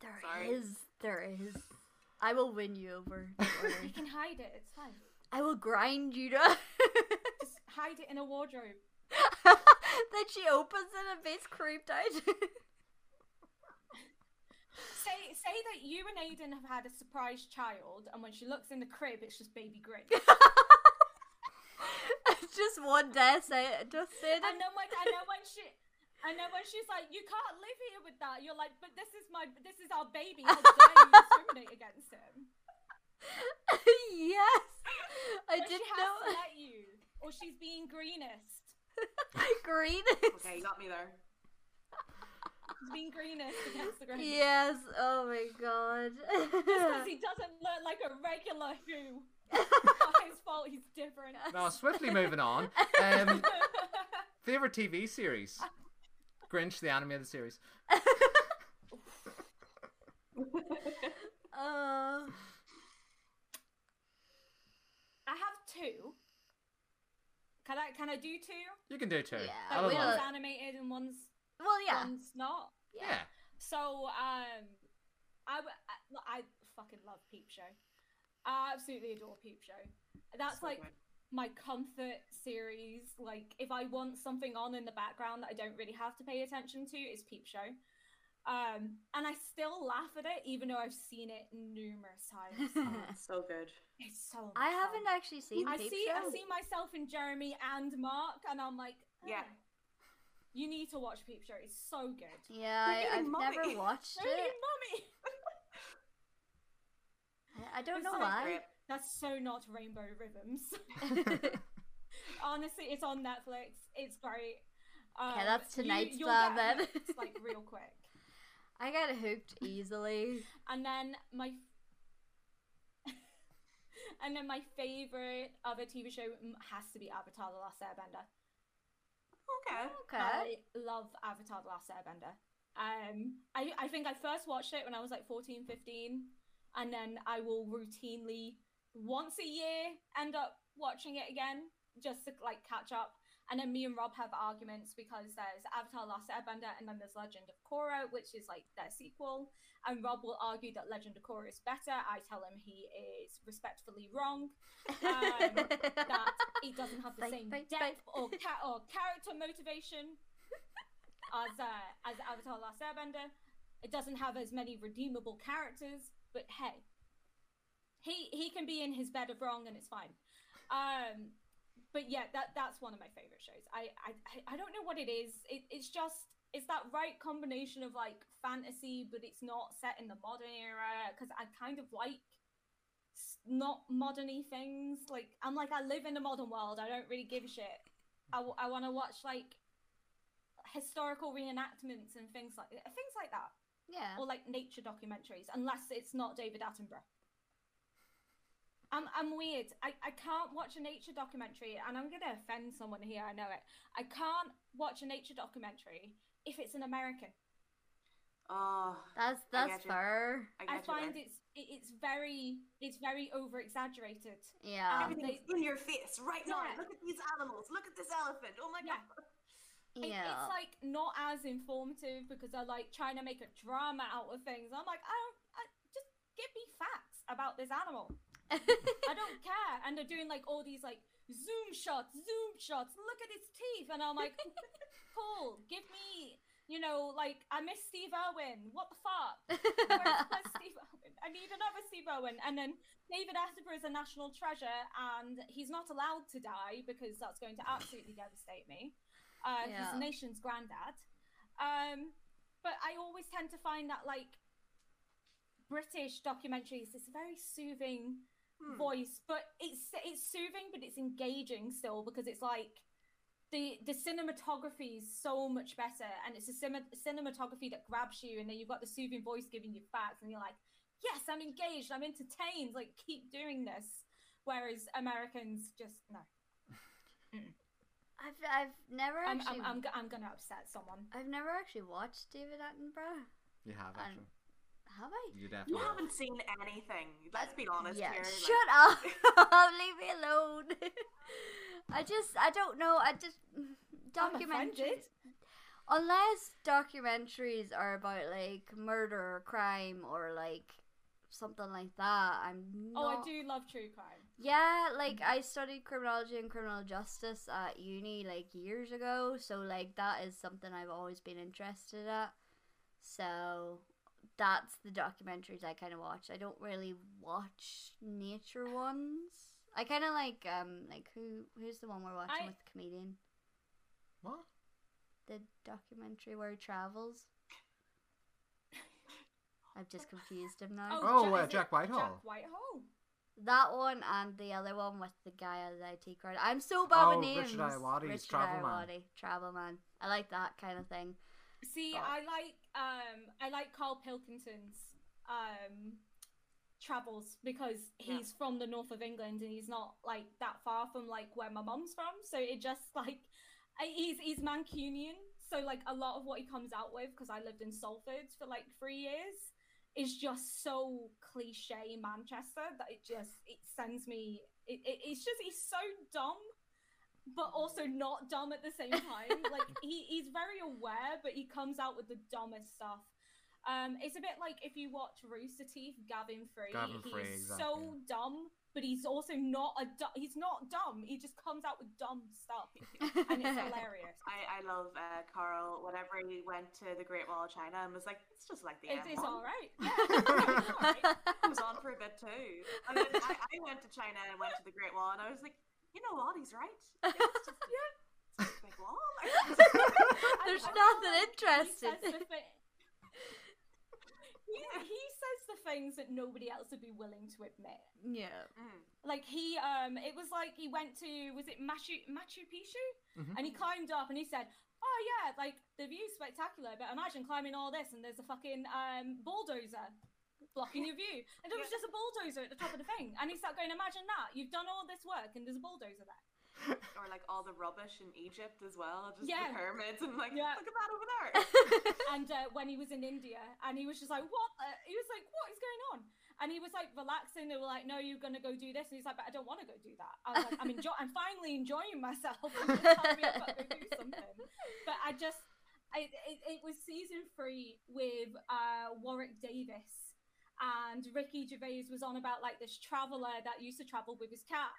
There Sorry. is, there is. I will win you over. You can hide it. It's fine. I will grind you to. Just hide it in a wardrobe. then she opens it and gets creeped out. Say say that you and Aiden have had a surprise child, and when she looks in the crib, it's just baby Grinch. just one day, say it. just say it. that. then when and then when she and then when she's like, "You can't live here with that," you're like, "But this is my this is our baby. How dare you discriminate against him?" yes, I But she didn't has know. to let you, or she's being greenest. Green. Okay, you got me there. She's being greenest against the Grinch. yes. Oh my god. Just because he doesn't look like a regular who. Not his fault. He's different. Now, swiftly moving on. Um, favorite TV series? Grinch, the animated series. uh, I have two. Can I can I do two? You can do two. Yeah, Like, don't we know. one's animated and one's well, yeah. one's not. Yeah. So um, I w- I, I fucking love Peep Show. I absolutely adore Peep Show. That's So like good. my comfort series. Like if I want something on in the background that I don't really have to pay attention to, is Peep Show. Um, and I still laugh at it, even though I've seen it numerous times. Oh, so good. it's so. Much I fun. haven't actually seen I Peep see. Show. I see myself in Jeremy and Mark, and I'm like, Yeah. "Oh, You need to watch Peep Show. It's so good. Yeah, I, I've eating never watched They're it. mummy. I, I don't It's know so why. Great. That's so not Rainbow Rhythms. Honestly, it's on Netflix. It's great. Um, that's tonight's you'll plan then. It's like real quick. I got hooked easily. And then my and then my favorite other TV show has to be Avatar: The Last Airbender. Okay. Okay. I love Avatar: The Last Airbender. Um, I I think I first watched it when I was like 14, 15, and then I will routinely once a year end up watching it again just to like catch up. And then me and Rob have arguments because there's Avatar: Last Airbender and then there's Legend of Korra, which is like their sequel. And Rob will argue that Legend of Korra is better. I tell him he is respectfully wrong. Um, that it doesn't have the same depth or ca- or character motivation as uh, as Avatar: Last Airbender. It doesn't have as many redeemable characters, but hey, he he can be in his bed of wrong and it's fine. Um, but yeah, that that's one of my favorite shows. I I I- don't know what it is. It, it's just it's that right combination of like fantasy, but it's not set in the modern era because I kind of like not moderny things. Like I'm like I live in the modern world. I don't really give a shit. I, I want to watch like historical reenactments and things like things like that, yeah. or like nature documentaries, unless it's not David Attenborough. I'm I'm weird. I, I can't watch a nature documentary, and I'm gonna offend someone here. I know it. I can't watch a nature documentary if it's an American. Oh, That's that's fair. I, I find it's it's very it's very over exaggerated. Yeah. Um, Everything's in your face right now. Look at these animals. Look at this elephant. Oh my Yeah. god. It- Yeah. It's like not as informative because they're like trying to make a drama out of things. I'm like, I don't, I, just give me facts about this animal. I don't care. And they're doing like all these like zoom shots, zoom shots. Look at his teeth, and I'm like, Paul, Give me, you know, like I miss Steve Irwin. What the fuck? Where's, where's Steve Irwin? I need another Steve Irwin. And then David Attenborough is a national treasure, and he's not allowed to die because that's going to absolutely devastate me. Uh, He's Yeah. the nation's granddad. Um, but I always tend to find that like British documentaries, it's very soothing Hmm. voice, but it's it's soothing, but it's engaging still because it's like the the cinematography is so much better, and it's a cine- cinematography that grabs you, and then you've got the soothing voice giving you facts, and you're like, yes, I'm engaged, I'm entertained, like keep doing this. Whereas Americans just no. I've I've never I'm, actually I'm, I'm, I'm gonna upset someone. I've never actually watched David Attenborough. You have And- actually. Have I? You You definitely. have. haven't seen anything. Let's be honest yeah. here. like- Shut up! Leave me alone. I just I don't know. I just documentaries. Unless documentaries are about like murder or crime or like something like that, I'm not. Oh, I do love true crime. Yeah, like mm-hmm. I studied criminology and criminal justice at uni like years ago, so like that is something I've always been interested at. So that's the documentaries I kind of watch. I don't really watch nature ones. I kind of like um like who who's the one we're watching I- with the comedian? What? The documentary where he travels. I've just confused him now. Oh, Ja- uh, Jack Whitehall. Jack Whitehall. That one and the other one with the guy at the IT Crowd. I'm so bad Oh, with names. Richard Ayoade's Richard Travel Man. Travel Man. I like that kind of thing. See, But- I like um I like Carl Pilkington's um travels because Yeah. he's from the north of England and he's not like that far from like where my mum's from. So it just like I, he's he's Mancunian. So like a lot of what he comes out with because I lived in Salford for like three years is just so cliche Manchester that it just it sends me it, it it's just he's so dumb but also not dumb at the same time. like he, he's very aware, but he comes out with the dumbest stuff. Um, it's a bit like if you watch Rooster Teeth, Gavin Free. Gavin he's Free, so dumb, but he's also not a du- he's not dumb. He just comes out with dumb stuff, and it's hilarious. I, I love uh, Carl. Whenever he went to the Great Wall of China and was like, it's just like the It, M1. it's all right. Yeah, it's all right. It was on for a bit too. And then I, I went to China and went to the Great Wall, and I was like, you know what? He's right. It's just, it's just a big wall. There's I- I nothing like interesting. He says, the thi- he, he says the things that nobody else would be willing to admit. yeah. Mm. like he um it was like he went to was it Machu Machu Picchu Mhm. and he climbed up and he said oh yeah like the view's spectacular but imagine climbing all this and there's a fucking um bulldozer blocking your view and there was just a bulldozer at the top of the thing and he started going imagine that you've done all this work and there's a bulldozer there Or like all the rubbish in Egypt as well, just Yeah. the pyramids and like, Yeah. look at that over there. and uh, when he was in India, and he was just like, "What?" The? He was like, "What is going on?" And he was like relaxing. They were like, "No, you're gonna go do this." And he's like, "But I don't want to go do that." I was like, "I'm enjoy. I'm finally enjoying myself. Just me I've got to go do something." But I just, I, it, it was season three with uh, Warwick Davis, and Ricky Gervais was on about like this traveler that used to travel with his cat.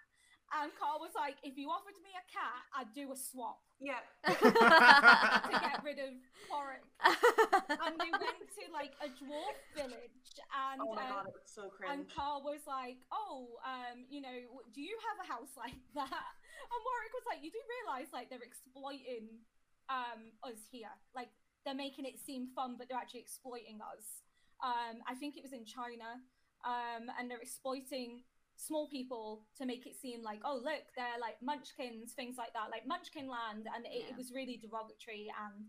And Carl was like, if you offered me a cat, I'd do a swap yeah. to get rid of Warwick and they went to like a dwarf village and Oh my uh, god, it was so and. Carl was like oh um you know do you have a house like that and Warwick was like you do realize like they're exploiting um us here like they're making it seem fun but they're actually exploiting us um I think it was in China um and they're exploiting small people to make it seem like oh look they're like munchkins things like that like munchkin land. And it, it was really derogatory. And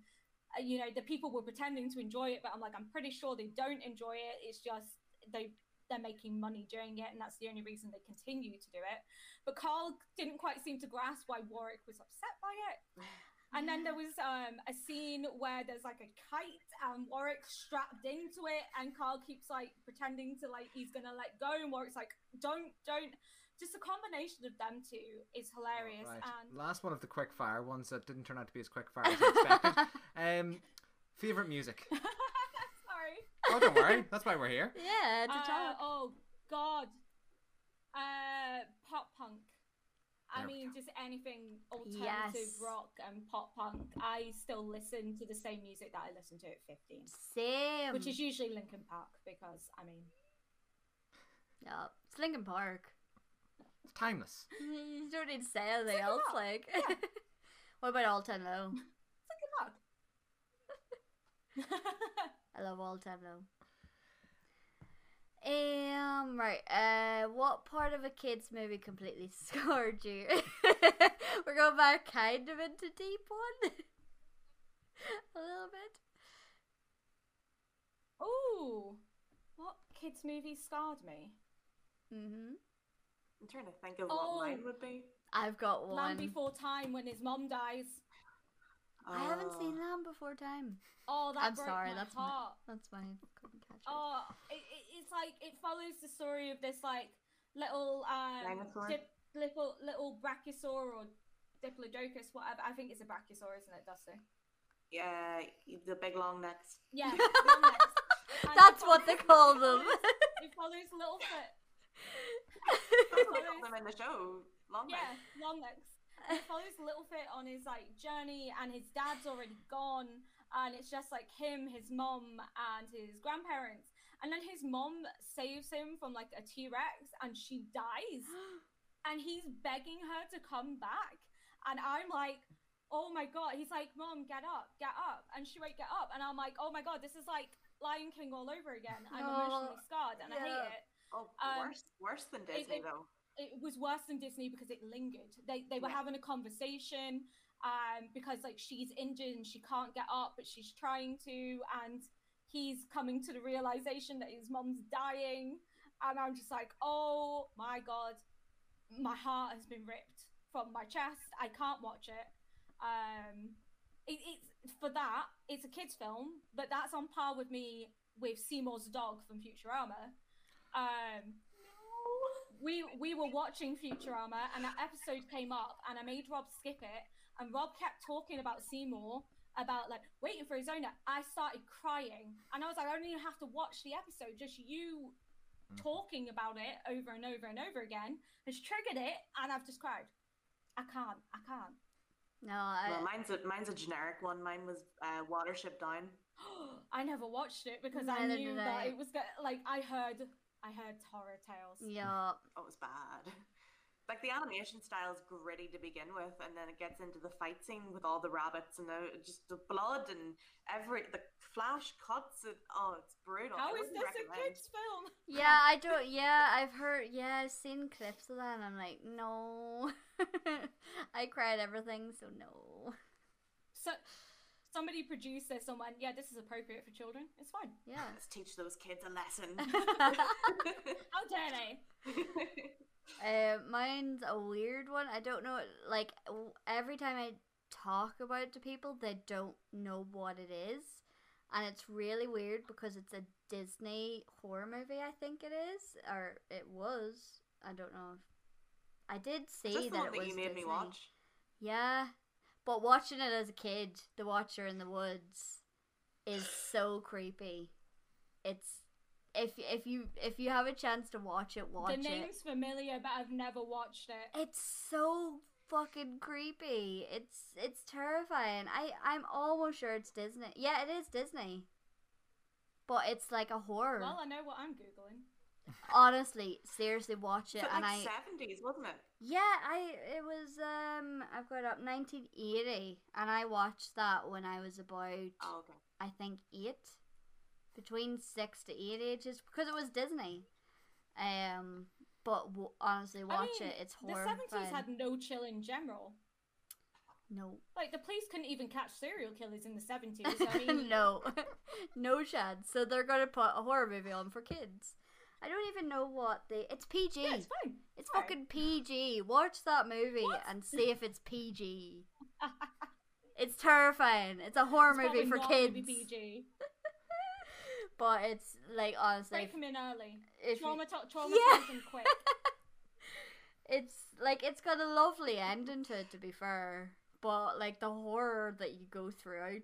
uh, you know the people were pretending to enjoy it but i'm like i'm pretty sure they don't enjoy it. It's just they they're making money doing it and that's the only reason they continue to do it. But carl didn't quite seem to grasp why warwick was upset by it and then there was um, a scene where there's like a kite and Warwick's strapped into it, and Carl keeps like pretending to like he's gonna let go, and Warwick's like, "Don't, don't." Just a combination of them two is hilarious, Right. and Last one of the quick fire ones that didn't turn out to be as quick fire as I expected. um, favorite music? sorry. Oh, don't worry. That's why we're here. yeah, to Uh, talk. oh God, uh, pop punk. I There mean, just anything alternative Yes. rock and pop punk. I still listen to the same music that I listened to at 15, Same. which is usually Linkin Park because I mean, yeah, it's Linkin Park. It's timeless. You don't need to say anything Linkin else. Park, Like, yeah. what about All Time Low? Linkin Park. I love All Time Low. Um, right. Uh, what part of a kids movie completely scarred you? We're going back kind of into deep one. a little bit. Ooh, what kids movie scarred me? Mhm. I'm trying to think of Oh. what mine would be. I've got one. Land Before Time when his mom dies. I haven't Oh. seen Land Before Time. Oh, that I'm broke sorry, my that's my- That's why I couldn't catch. Oh, it, it, it's like it follows the story of this like little um dip, little little brachiosaur or diplodocus, whatever. I think it's a brachiosaur, isn't it, Dusty? Yeah, the big long necks. Yeah, long necks. That's what they follows- call them. It follows Littlefoot. That's what they call them in the show. Long Yeah, necks. long necks. It follows Littlefoot on his like journey, and his dad's already gone, and it's just like him, his mom, and his grandparents. And then his mom saves him from like a T Rex, and she dies. and he's begging her to come back. And I'm like, oh my god. He's like, Mom, get up, get up. And she won't get up. And I'm like, oh my god, this is like Lion King all over again. I'm No, emotionally scarred and I hate it. Oh, Um, worse, worse than Disney it- though. It was worse than Disney because it lingered. They they were Yeah. having a conversation um because like she's injured and she can't get up but she's trying to and he's coming to the realization that his mom's dying and I'm just like, "Oh my god. My heart has been ripped from my chest. I can't watch it." Um it, it's for that, it's a kids film, but that's on par with me with Seymour's dog from Futurama. Um we we were watching Futurama and that episode came up and I made Rob skip it and Rob kept talking about Seymour about like waiting for his owner. I started crying and I was like, I don't even have to watch the episode, just you Mm. talking about it over and over and over again has triggered it and I've just cried. I can't, I can't. no, I, Well, mine's a mine's a generic one. Mine was uh, Watership Down. I never watched it because I knew that I. it was go- like I heard I heard horror tales. yeah. Oh, it was bad. Like the animation style is gritty to begin with, and then it gets into the fight scene with all the rabbits and the just the blood and every the flash cuts. It, oh, it's brutal. How I is this a kids film? Yeah, I don't. Yeah, I've heard. Yeah, I've seen clips of that, and I'm like, no. I cried everything, so no. So somebody produced this and went, yeah, this is appropriate for children. It's fine. Yeah. Let's teach those kids a lesson. How dare they? Uh, mine's a weird one. I don't know. Like every time I talk about it to people, they don't know what it is, and it's really weird because it's a Disney horror movie. I think it is, or it was. I don't know. If... I did see that it that was you made Disney. me watch. Yeah, but watching it as a kid, The Watcher in the Woods, is so creepy. It's if if you if you have a chance to watch it, watch it. the it. name's familiar, but I've never watched it. It's so fucking creepy. It's it's terrifying. I I'm almost sure it's Disney. Yeah, it is Disney. But it's like a horror. Well, I know what I'm googling. Honestly, seriously, watch it. So and like I seventies, wasn't it? yeah, I it was um I've got it up 1980, and I watched that when I was about Oh, okay. I think eight, between six to eight ages, because it was Disney. Um, but w- honestly, watch mean, it. It's The 70s had no chill in general. no. Like, the police couldn't even catch serial killers in the 70s. I mean, no, no chance. So they're gonna put a horror movie on for kids. I don't even know what they. It's PG. Yeah, it's fine. it's fucking PG. Watch that movie What? and see if it's PG. It's terrifying. It's a horror It's movie for kids, PG. But it's like honestly, Break them in early. if you- Trauma, Yeah. them quick. it's like it's got a lovely ending to it. To be fair, but like the horror that you go throughout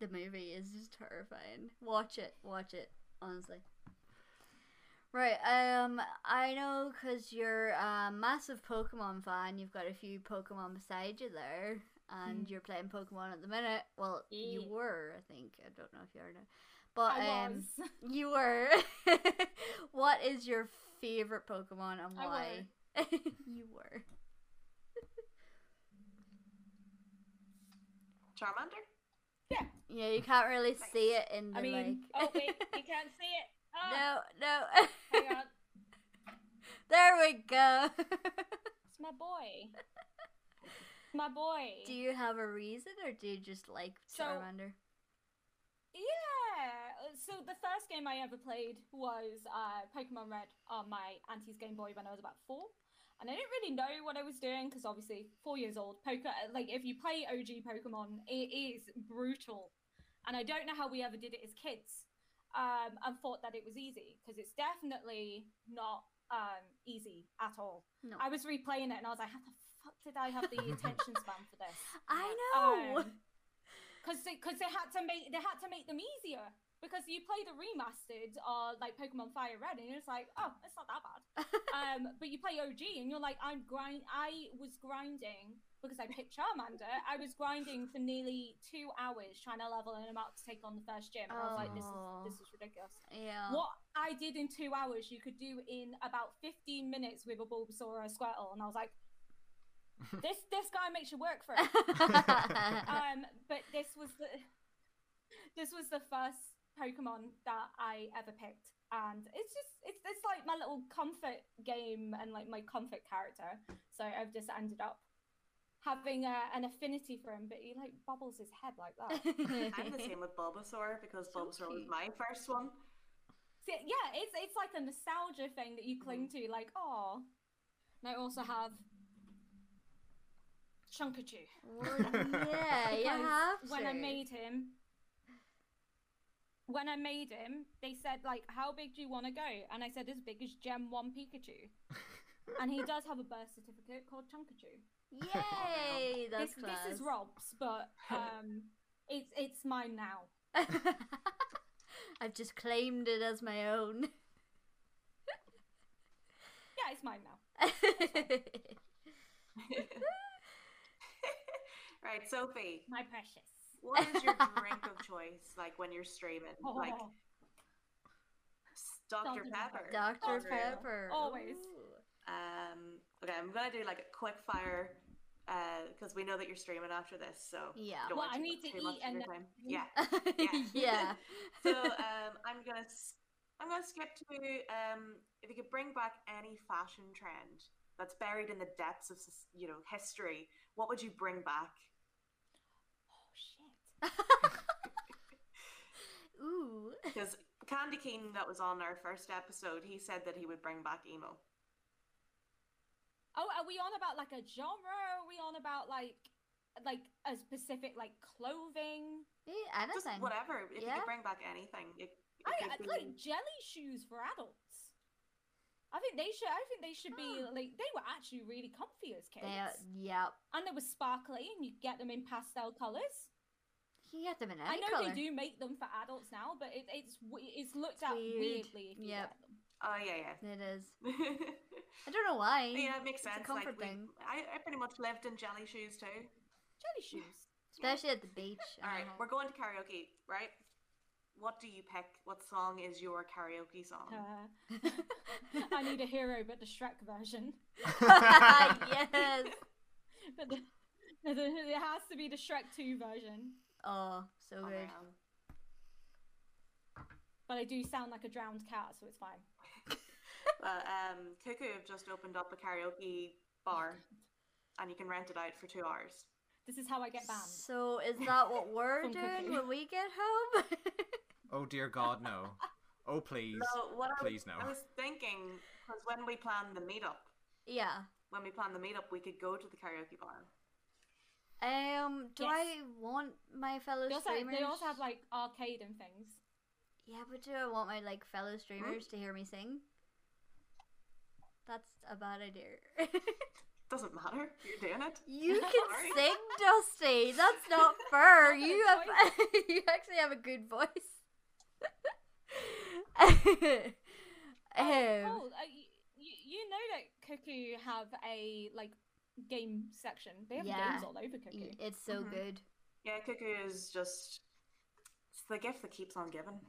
the movie is just terrifying. Watch it. Watch it. Honestly. Right, um, I know because you're a massive Pokemon fan, you've got a few Pokemon beside you there, and Mm. you're playing Pokemon at the minute. Well, you were, I think. I don't know if you are now. But, I um, was. you were. what is your favorite Pokemon and I why? you were. Charmander. Yeah, Yeah, you can't really Nice. see it in the I mean, like. oh wait, you can't see it. Oh, no, no. hang on. there we go. It's my boy. My boy. do you have a reason, or do you just like So- Charmander? Yeah. uh, So the first game I ever played was uh, Pokemon Red on my auntie's Game Boy when I was about four. and I didn't really know what I was doing because obviously four years old. Poker, like if you play OG Pokemon, it is brutal, and I don't know how we ever did it as kids, um, and thought that it was easy because it's definitely not um easy at all. No. I was replaying it and I was like, how the fuck did I have the attention span for this? I know. Because they, cause they had to make they had to make them easier. Because you play the remastered or like Pokemon Fire Red and it's like oh it's not that bad. Um but you play OG and you're like I'm grind I was grinding because I picked Charmander I was grinding for nearly two hours trying to level him about to take on the first gym. And I was like this is this is ridiculous. Yeah. what I did in two hours you could do in about 15 minutes with a Bulbasaur or a Squirtle. And I was like this this guy makes you work for it um, but this was the this was the first Pokemon that I ever picked, and it's just it's it's like my little comfort game and like my comfort character. So I've just ended up having a, an affinity for him, but he like bubbles his head like that. I'm the same with Bulbasaur because So Bulbasaur was my first one. So, yeah, it's it's like a nostalgia thing that you cling to, like oh. And I also have Chunkachu. Well, yeah, you have to. when I made him, when I made him, they said like, "How big do you want to go?" And I said, "As big as Gem One Pikachu." and he does have a birth certificate called Chunkachu. Yay, that's This, class. this is Rob's, but um, it's it's mine now. I've just claimed it as my own. Yeah, it's mine now. Right, Sophie, My precious. what is your drink of choice like when you're streaming? Like Oh, s- Dr. Dr. Pepper. Dr. Dr. Pepper. Always. Ooh. Um, okay, I'm gonna do like a quick fire because we know that you're streaming after this, so Yeah. don't Well, want I need to eat and then- time. Yeah. yeah. Yeah. So um, I'm gonna s- I'm gonna skip to um, if you could bring back any fashion trend that's buried in the depths of you know history, what would you bring back? Oh shit. Ooh. Because Candy King, that was on our first episode, he said that he would bring back emo. Oh, are we on about like a genre? Are we on about like like a specific like clothing? Yeah, Just anything. whatever. If you Yeah. could bring back anything, it, it I could be- like jelly shoes for adults. I think they should. I think they should be hmm. like they were actually really comfy as kids, They are, yeah. and they were sparkly, and you get them in pastel colors. You can get them in I know color. they do make them for adults now, but it, it's it's looked It's at weird. weirdly if you Yep. wear them. Oh yeah, yeah. It is. I don't know why. yeah, it makes It's a sense. comfort like we. I, I pretty much lived in jelly shoes too. Jelly shoes. Especially at the beach. All right, Uh-huh. we're going to karaoke, right? What do you pick? What song is your karaoke song? Uh, I need a hero, but the Shrek version. yes. But the, the, the- it has to be the Shrek 2 version. Oh, so Oh, good. man. But I do sound like a drowned cat, so it's fine. Well, um, Cuckoo have just opened up a karaoke bar, and you can rent it out for two hours. This is how I get banned. So is that what we're doing cooking. when we get home? oh dear God, no. Oh please, So what I was, please no. I was thinking, because when we plan the meetup, yeah. when we plan the meetup, we could go to the karaoke bar. Um, do Yes. I want my fellow They also, streamers? they also have like arcade and things. Yeah, but do I want my like fellow streamers to hear me sing? That's a bad idea. Doesn't matter. You're doing it. you can sing, Dusty. That's not fair. You have you actually have a good voice. um, Oh, uh, you, you know that Cuckoo have a like game section. They have Yeah. games all over Cuckoo. it's so Mhm. good. Yeah, Cuckoo is just. It's the gift that keeps on giving.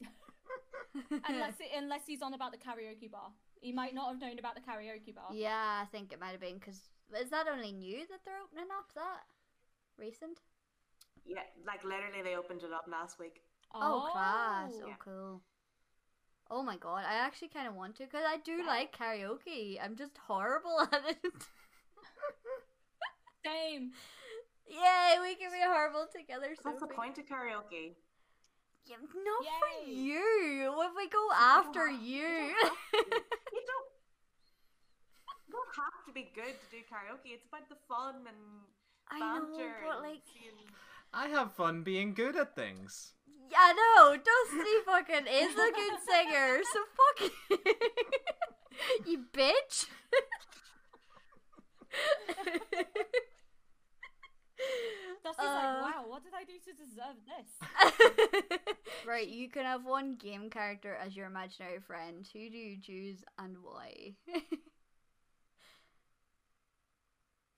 unless it, unless he's on about the karaoke bar, he might not have known about the karaoke bar. yeah, I think it might have been because is that only new that they're opening up? That recent? Yeah, like literally, they opened it up last week. Oh, class! Oh, Yeah. cool. Oh my god, I actually kind of want to because I do like karaoke. I'm just horrible at it. Same. Yay, we can be horrible together. That's the point of karaoke. Yeah, not for Yay. you. If we go don't after have- you. You don't have, you don't have to be good to do karaoke. It's about the fun and I know, banter but like, seeing- I have fun being good at things. yeah, I know. Dusty fucking is a good singer, so fuck you, bitch. Dusty's Uh. like, wow, what did I do to deserve this? right, you can have one game character as your imaginary friend. Who do you choose and why?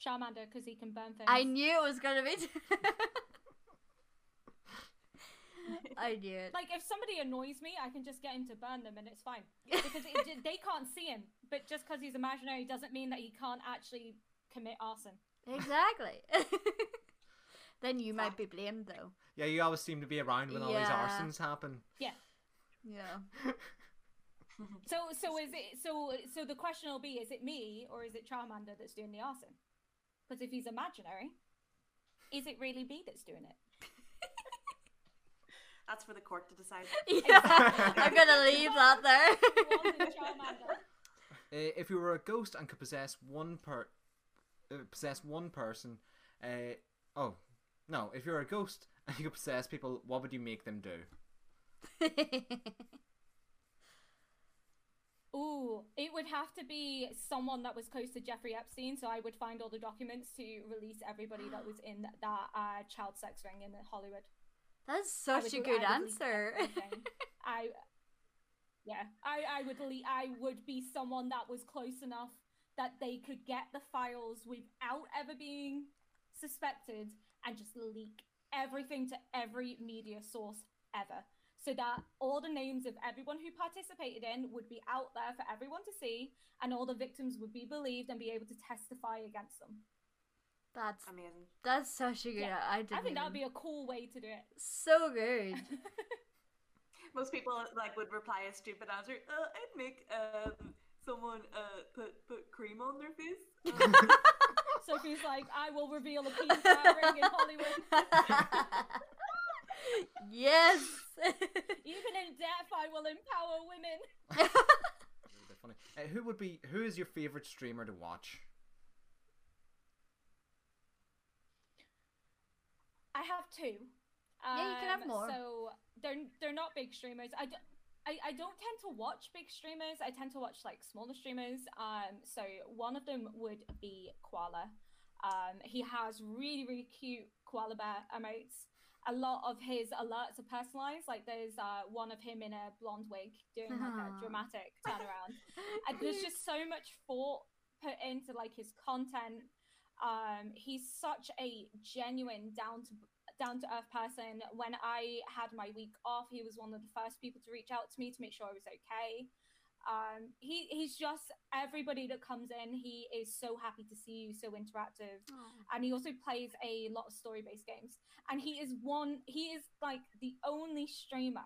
Charmander, because he can burn things. I knew it was gonna be. I knew it. Like, if somebody annoys me, I can just get him to burn them and it's fine. Because it, they can't see him. But just because he's imaginary doesn't mean that he can't actually commit arson. Exactly. then you might be blamed though. Yeah, you always seem to be around when all these Yeah. arsons happen. Yeah. Yeah. So, so is it? So, so the question will be: Is it me or is it Charmander that's doing the arson? Because if he's imaginary, is it really me that's doing it? that's for the court to decide. Yeah. I'm gonna leave that there. Wanting Charmander. Uh, if you were a ghost and could possess one per, uh, possess one person, uh, oh, no, if you're a ghost and you could possess people, what would you make them do? Ooh, it would have to be someone that was close to Jeffrey Epstein, so I would find all the documents to release everybody that was in that uh, child sex ring in Hollywood. That's such would- a good I answer. I, yeah, I, I would le- I would be someone that was close enough that they could get the files without ever being suspected and just leak everything to every media source ever. So that all the names of everyone who participated in would be out there for everyone to see, and all the victims would be believed and be able to testify against them. That's Amazing. that's such a good. Yeah, I. I think that would be a cool way to do it. so good. Most people like would reply a stupid answer. Uh, I'd make um someone uh put put cream on their face. Um, Sophie's like, I will reveal a penis ring in Hollywood. yes. Even in death, I will empower women. A little bit funny. Uh, who would be? Who is your favorite streamer to watch? I have two. Yeah, you can have Um, more. So they're they're not big streamers. I, d- I, I don't tend to watch big streamers. I tend to watch like smaller streamers. Um, so one of them would be Koala. Um, he has really really cute koala bear emotes. A lot of his alerts are personalized. Like there's uh, one of him in a blonde wig doing like a dramatic turnaround. and there's just so much thought put into like his content. Um, he's such a genuine down to down to earth person. When I had my week off, he was one of the first people to reach out to me to make sure I was okay. Um, he he's just everybody that comes in. He is so happy to see you, so interactive, and he also plays a lot of story based games. And he is one. He is like the only streamer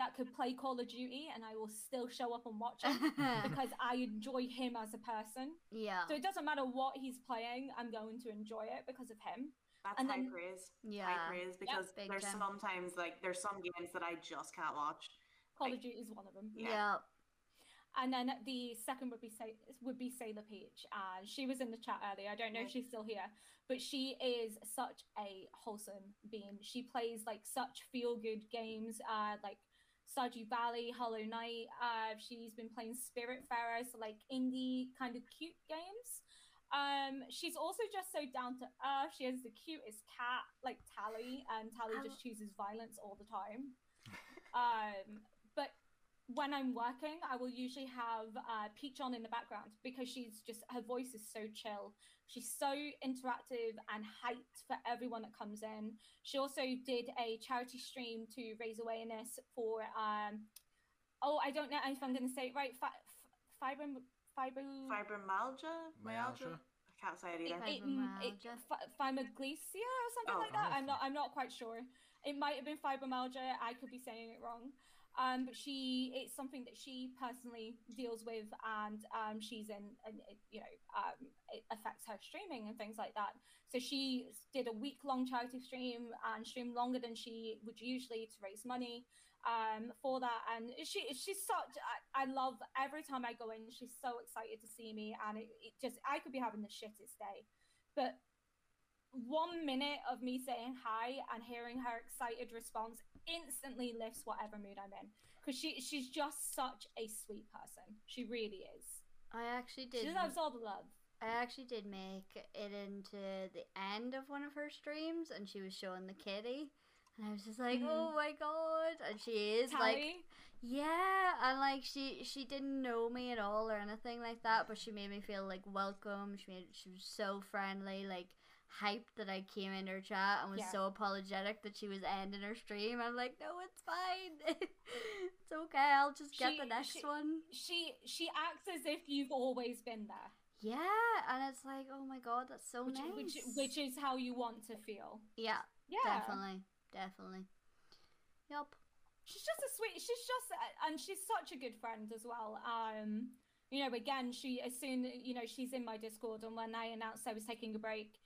that could play Call of Duty, and I will still show up and watch him because I enjoy him as a person. yeah. So it doesn't matter what he's playing, I'm going to enjoy it because of him. That's And high then- praise. Yeah. High praise because big there's time. sometimes like there's some games that I just can't watch. Call Like- of Duty is one of them. Yeah. Yeah. And then the second would be Sa- would be Sailor Peach, and she was in the chat earlier. I don't know if she's still here, but she is such a wholesome being. She plays like such feel good games, uh, like Stardew Valley, Hollow Knight. Uh, she's been playing Spiritfarer, so like indie kind of cute games. Um, she's also just so down to earth. She has the cutest cat, like Tally, and Tally I just chooses violence all the time. Um, but when I'm working, I will usually have uh, Peach on in the background because she's just her voice is so chill. She's so interactive and hyped for everyone that comes in. She also did a charity stream to raise awareness for um oh I don't know if I'm going to say it right fi- f- fibro fibro Fibromyalgia? Myalgia? I can't say it it, either. it, mm, it, Fibromyalgia. fi- fibromyalgia or something Oh, like that. I'm not. I'm not quite sure. It might have been fibromyalgia. I could be saying it wrong. Um, but she, it's something that she personally deals with, and um, she's in, and it, you know, um, it affects her streaming and things like that. So she did a week long charity stream and streamed longer than she would usually to raise money. Um, for that. And she she's such I, I love every time I go in. She's so excited to see me, and it, it just I could be having the shittest day, but one minute of me saying hi and hearing her excited response instantly lifts whatever mood I'm in because she she's just such a sweet person. She really is. I actually did. She deserves all the love. I actually did make it into the end of one of her streams, and she was showing the kitty, and I was just like, Mhm. "Oh my god!" And she is like, yeah, and like she she didn't know me at all or anything like that, but she made me feel like welcome. She made she was so friendly, like hyped that I came in her chat and was Yeah. so apologetic that she was ending her stream. I'm like, no, it's fine. it's okay. I'll just get She- the next she- one. she she acts as if you've always been there, Yeah, and it's like, oh my god, that's so which nice. which which is how you want to feel. yeah, Yeah, definitely, definitely. Yup. she's just a sweet she's just and she's such a good friend as well um you know again she as soon you know she's in my discord and when i announced i was taking a break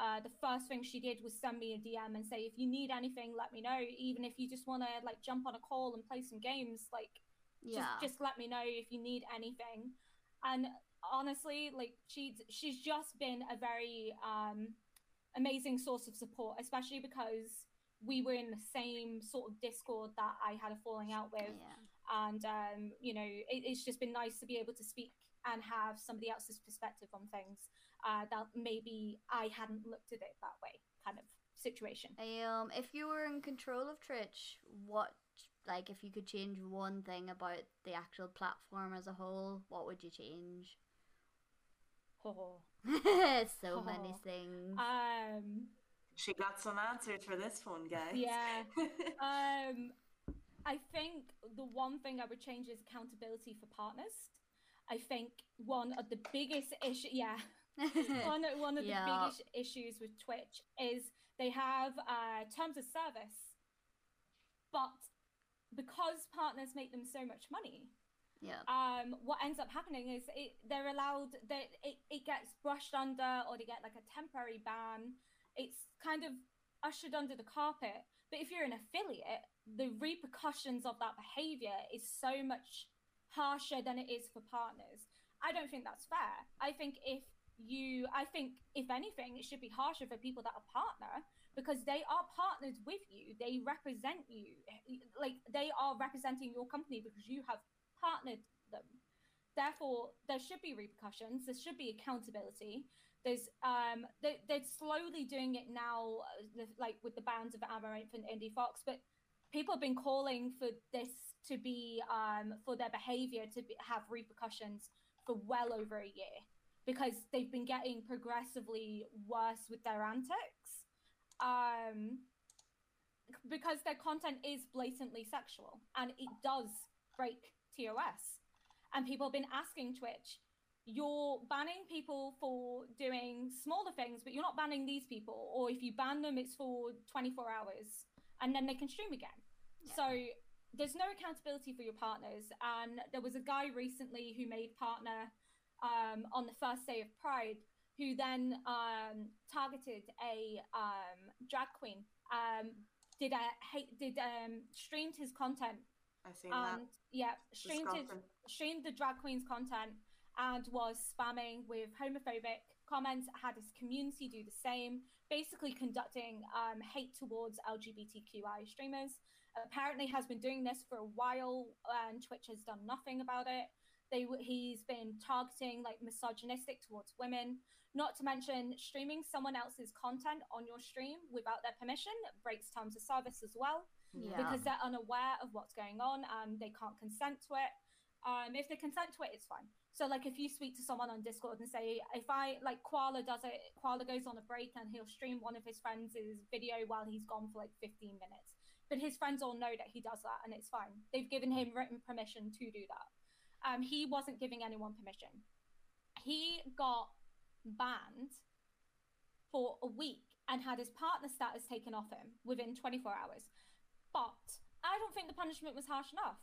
uh, the first thing she did was send me a dm and say if you need anything let me know even if you just want to like jump on a call and play some games like Yeah. just just let me know if you need anything and honestly like she's she's just been a very um amazing source of support especially because we were in the same sort of discord that i had a falling out with yeah. and um you know it, it's just been nice to be able to speak and have somebody else's perspective on things uh that maybe i hadn't looked at it that way kind of situation Um, if you were in control of Twitch, what like if you could change one thing about the actual platform as a whole, what would you change? oh. so many Oh. things. um She got some answers for this one, guys. Yeah. Um, I think the one thing I would change is accountability for partners. I think one of the biggest issue, yeah, one one of the Yeah. biggest issues with Twitch is they have uh, terms of service, but because partners make them so much money, yeah. um, what ends up happening is it, they're allowed that it, it gets brushed under or they get like a temporary ban. It's kind of ushered under the carpet. But if you're an affiliate, the repercussions of that behavior is so much harsher than it is for partners. I don't think that's fair. I think if you, I think if anything, it should be harsher for people that are partner because they are partners with you. They represent you. Like they are representing your company because you have partnered them. Therefore, there should be repercussions. There should be accountability. There's um, they, they're slowly doing it now, uh, like with the bands of Amouranth and Indiefoxx. But people have been calling for this to be um, for their behavior to be, have repercussions for well over a year because they've been getting progressively worse with their antics. Um, because their content is blatantly sexual and it does break TOS. And people have been asking Twitch, you're banning people for doing smaller things, but you're not banning these people. Or if you ban them, it's for 24 hours and then they can stream again. Yeah. So there's no accountability for your partners. And there was a guy recently who made partner um, on the first day of Pride who then um, targeted a um, drag queen, um, did a hate, did um, streamed his content I've seen that. and yeah, streamed his, streamed the drag queen's content and was spamming with homophobic comments. Had his community do the same, basically conducting um, hate towards LGBTQI streamers. Apparently, has been doing this for a while, and Twitch has done nothing about it. They he's been targeting like misogynistic towards women. Not to mention streaming someone else's content on your stream without their permission breaks terms of service as well Yeah. because they're unaware of what's going on and they can't consent to it. Um, if they consent to it, it's fine. So, like, if you speak to someone on Discord and say, if I like Koala does it, Koala goes on a break and he'll stream one of his friends' video while he's gone for like 15 minutes. But his friends all know that he does that and it's fine. They've given him written permission to do that. Um, he wasn't giving anyone permission. He got banned for a week and had his partner status taken off him within 24 hours. But I don't think the punishment was harsh enough.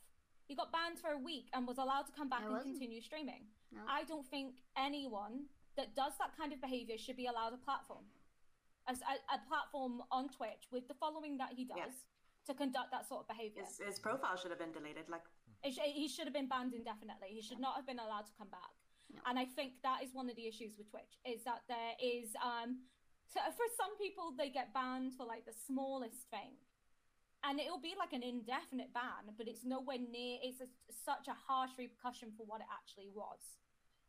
He got banned for a week and was allowed to come back It and wasn't. continue streaming. No. I don't think anyone that does that kind of behavior should be allowed a platform. As a, a platform on Twitch with the following that he does, Yes. to conduct that sort of behavior. His, his profile should have been deleted. Like, It sh- he should have been banned indefinitely. He should not have been allowed to come back. Yeah. And I think that is one of the issues with Twitch is that there is um so for some people they get banned for like the smallest thing. And it'll be like an indefinite ban, but it's nowhere near it's a, such a harsh repercussion for what it actually was.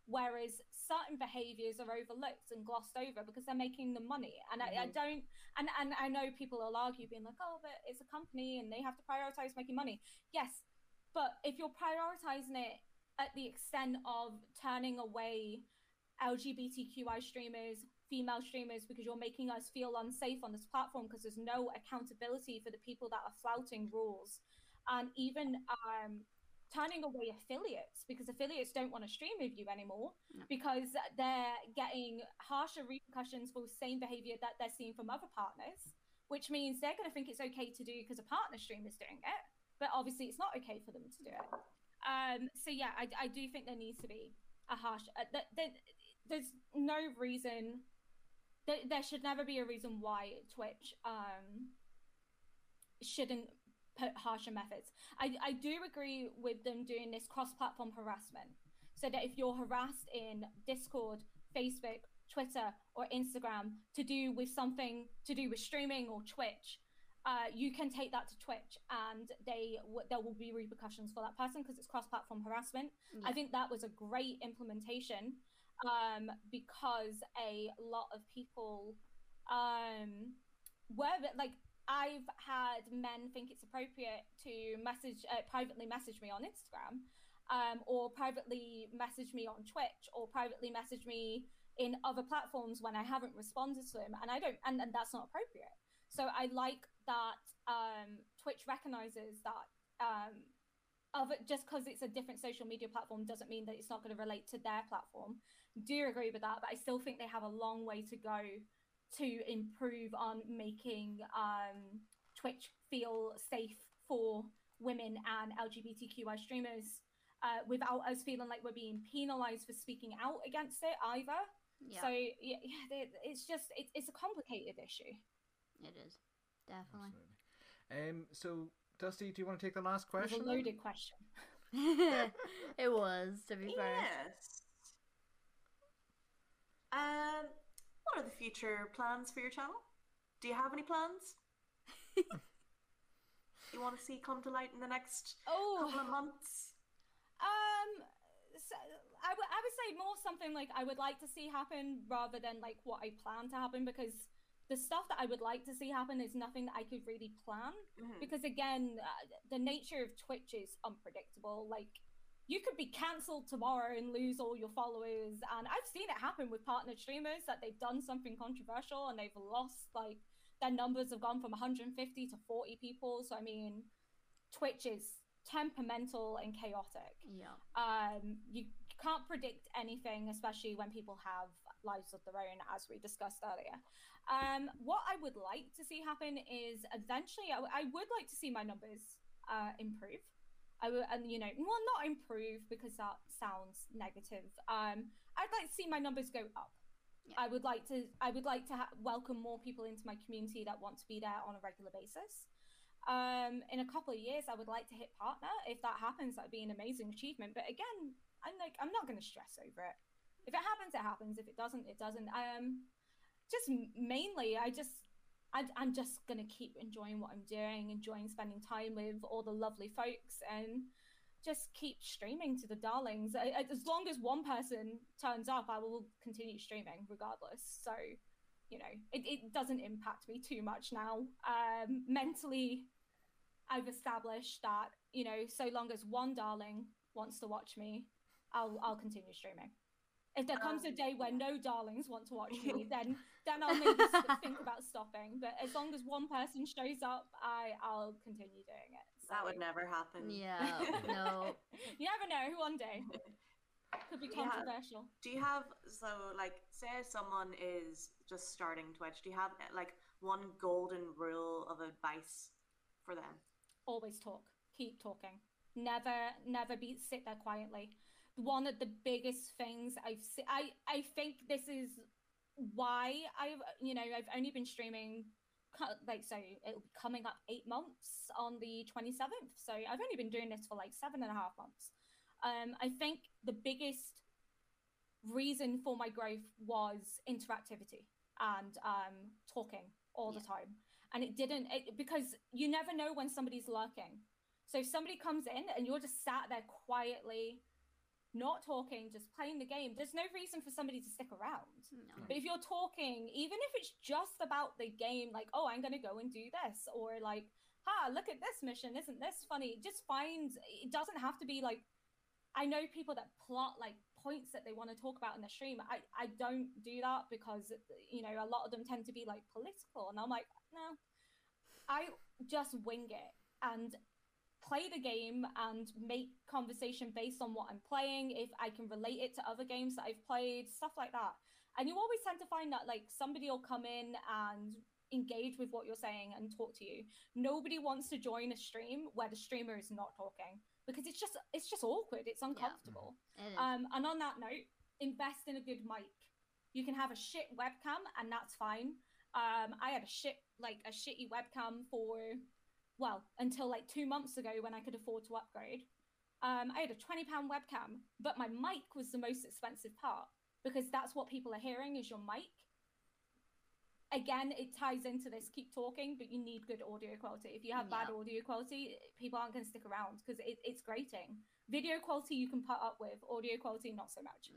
Whereas certain behaviors are overlooked and glossed over because they're making the money. And I, I Mhm. don't and, and I know people will argue being like, oh, but it's a company and they have to prioritize making money. Yes, but if you're prioritizing it at the extent of turning away LGBTQI streamers, female streamers, because you're making us feel unsafe on this platform because there's no accountability for the people that are flouting rules, and even um, turning away affiliates because affiliates don't want to stream with you anymore Yeah. because they're getting harsher repercussions for the same behavior that they're seeing from other partners, which means they're going to think it's okay to do because a partner stream is doing it, but obviously it's not okay for them to do it. Um, so yeah, I, I do think there needs to be a harsh. Uh, th- th- there's no reason. Th- there should never be a reason why Twitch um, shouldn't put harsher methods. I, I do agree with them doing this cross-platform harassment, so that if you're harassed in Discord, Facebook, Twitter, or Instagram to do with something to do with streaming or Twitch, uh, you can take that to Twitch, and they w- there will be repercussions for that person because it's cross-platform harassment. I think that was a great implementation um, because a lot of people um, were like I've had men think it's appropriate to message uh, privately message me on Instagram um, or privately message me on Twitch or privately message me in other platforms when I haven't responded to them and I don't and, and that's not appropriate. So I like that um, Twitch recognizes that um, just because it's a different social media platform doesn't mean that it's not going to relate to their platform. Do agree with that, but I still think they have a long way to go to improve on making um, Twitch feel safe for women and LGBTQI streamers uh, without us feeling like we're being penalized for speaking out against it either. Yeah, So yeah, yeah, they- it's just it, it's a complicated issue. it is definitely. Absolutely. Um, so, Dusty, do you want to take the last It was question? a loaded question. it was to be fair. yes. Um, what are the future plans for your channel? Do you have any plans? you want to see come to light in the next Oh, couple of months? Um, so I would I would say more something like I would like to see happen rather than like what I plan to happen because the stuff that I would like to see happen is nothing that I could really plan Mhm. because again uh, the nature of Twitch is unpredictable. Like you could be cancelled tomorrow and lose all your followers, and I've seen it happen with partner streamers that they've done something controversial and they've lost like their numbers have gone from 150 to 40 people. So I mean, Twitch is temperamental and chaotic Yeah. um, you can't predict anything, especially when people have lives of their own, as we discussed earlier. Um, what I would like to see happen is eventually, I, w- I would like to see my numbers uh, improve. I would, and you know, well, not improve because that sounds negative. Um, I'd like to see my numbers go up. Yeah. I would like to. I would like to ha- welcome more people into my community that want to be there on a regular basis. Um, in a couple of years, I would like to hit partner. If that happens, that'd be an amazing achievement. But again, I'm like, I'm not going to stress over it. If it happens, it happens. If it doesn't, it doesn't. Um, just mainly, I just, I, I'm just going to keep enjoying what I'm doing, enjoying spending time with all the lovely folks, and just keep streaming to the darlings. I, I- as long as one person turns up, I will continue streaming regardless. So, you know, it, it doesn't impact me too much now. Um, mentally, I've established that, you know, so long as one darling wants to watch me, I'll I'll continue streaming. If there comes a Um, day where no darlings want to watch me, then then I'll maybe think about stopping. But as long as one person shows up, I I'll continue doing it. That would never happen. Yeah. No. you never know. One day could be Yeah. controversial. Do you have so like say someone is just starting Twitch? Do you have eh, like one golden rule of advice for them? always talk keep talking never never be sit there quietly one of the biggest things i've seen. i i think this is why i've you know i've only been streaming like so it'll be coming up eight months on the 27th. So I've only been doing this for like seven and a half months. Um, I think the biggest reason for my growth was interactivity and um, talking all the time. And it didn't it, because you never know when somebody's lurking. So if somebody comes in and you're just sat there quietly, not talking, just playing the game, there's no reason for somebody to stick around. No. But if you're talking, even if it's just about the game, like, oh, I'm going to go and do this, or like, ha, look at this mission, isn't this funny? Just find, it doesn't have to be like, I know people that plot like points that they want to talk about in the stream. I, I don't do that because, you know, a lot of them tend to be like political. And I'm like, no, I just wing it and play the game and make conversation based on what I'm playing, if I can relate it to other games that I've played, stuff like that. And you always tend to find that like somebody will come in and engage with what you're saying and talk to you. Nobody wants to join a stream where the streamer is not talking because it's just it's just awkward. It's uncomfortable. It is. Um, and on that note, invest in a good mic. You can have a shit webcam, and that's fine. Um, I had a shit like a shitty webcam for well until like two months ago when I could afford to upgrade. Um, I had a twenty pound webcam, but my mic was the most expensive part because that's what people are hearing is your mic. Again, it ties into this. Keep talking, but you need good audio quality. If you have bad audio quality, people aren't going to stick around because it, it's grating. Video quality you can put up with, audio quality not so much.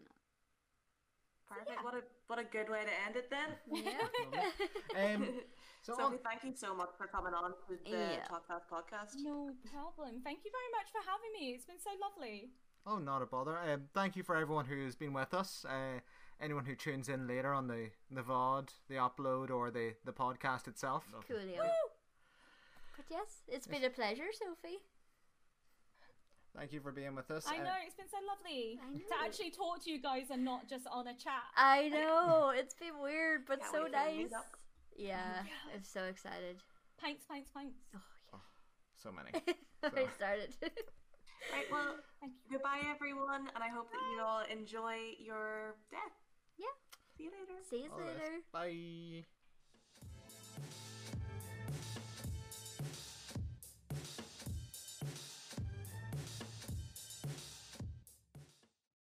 Perfect. yeah. What a what a good way to end it then. yeah. Um, so Sophie, thank you so much for coming on to the Yeah. Talk Fast podcast. No problem. Thank you very much for having me. It's been so lovely. oh, not a bother. Um, thank you for everyone who's been with us. Uh, anyone who tunes in later on the the VOD, the upload, or the the podcast itself. Coolio. Woo! But yes, it's been a pleasure, Sophie. Thank you for being with us. I Uh, know, it's been so lovely to actually talk to you guys and not just on a chat. I know it's been weird, but Can't so wait for the nice. Meetup. Yeah, Yeah. I'm so excited. Pints, pints, pints. Oh yeah oh, so many. yeah, I So- started. Right, well, Thank you. goodbye everyone, and I hope that you all enjoy your death. Yeah. See you later. See you All the best. later. Bye.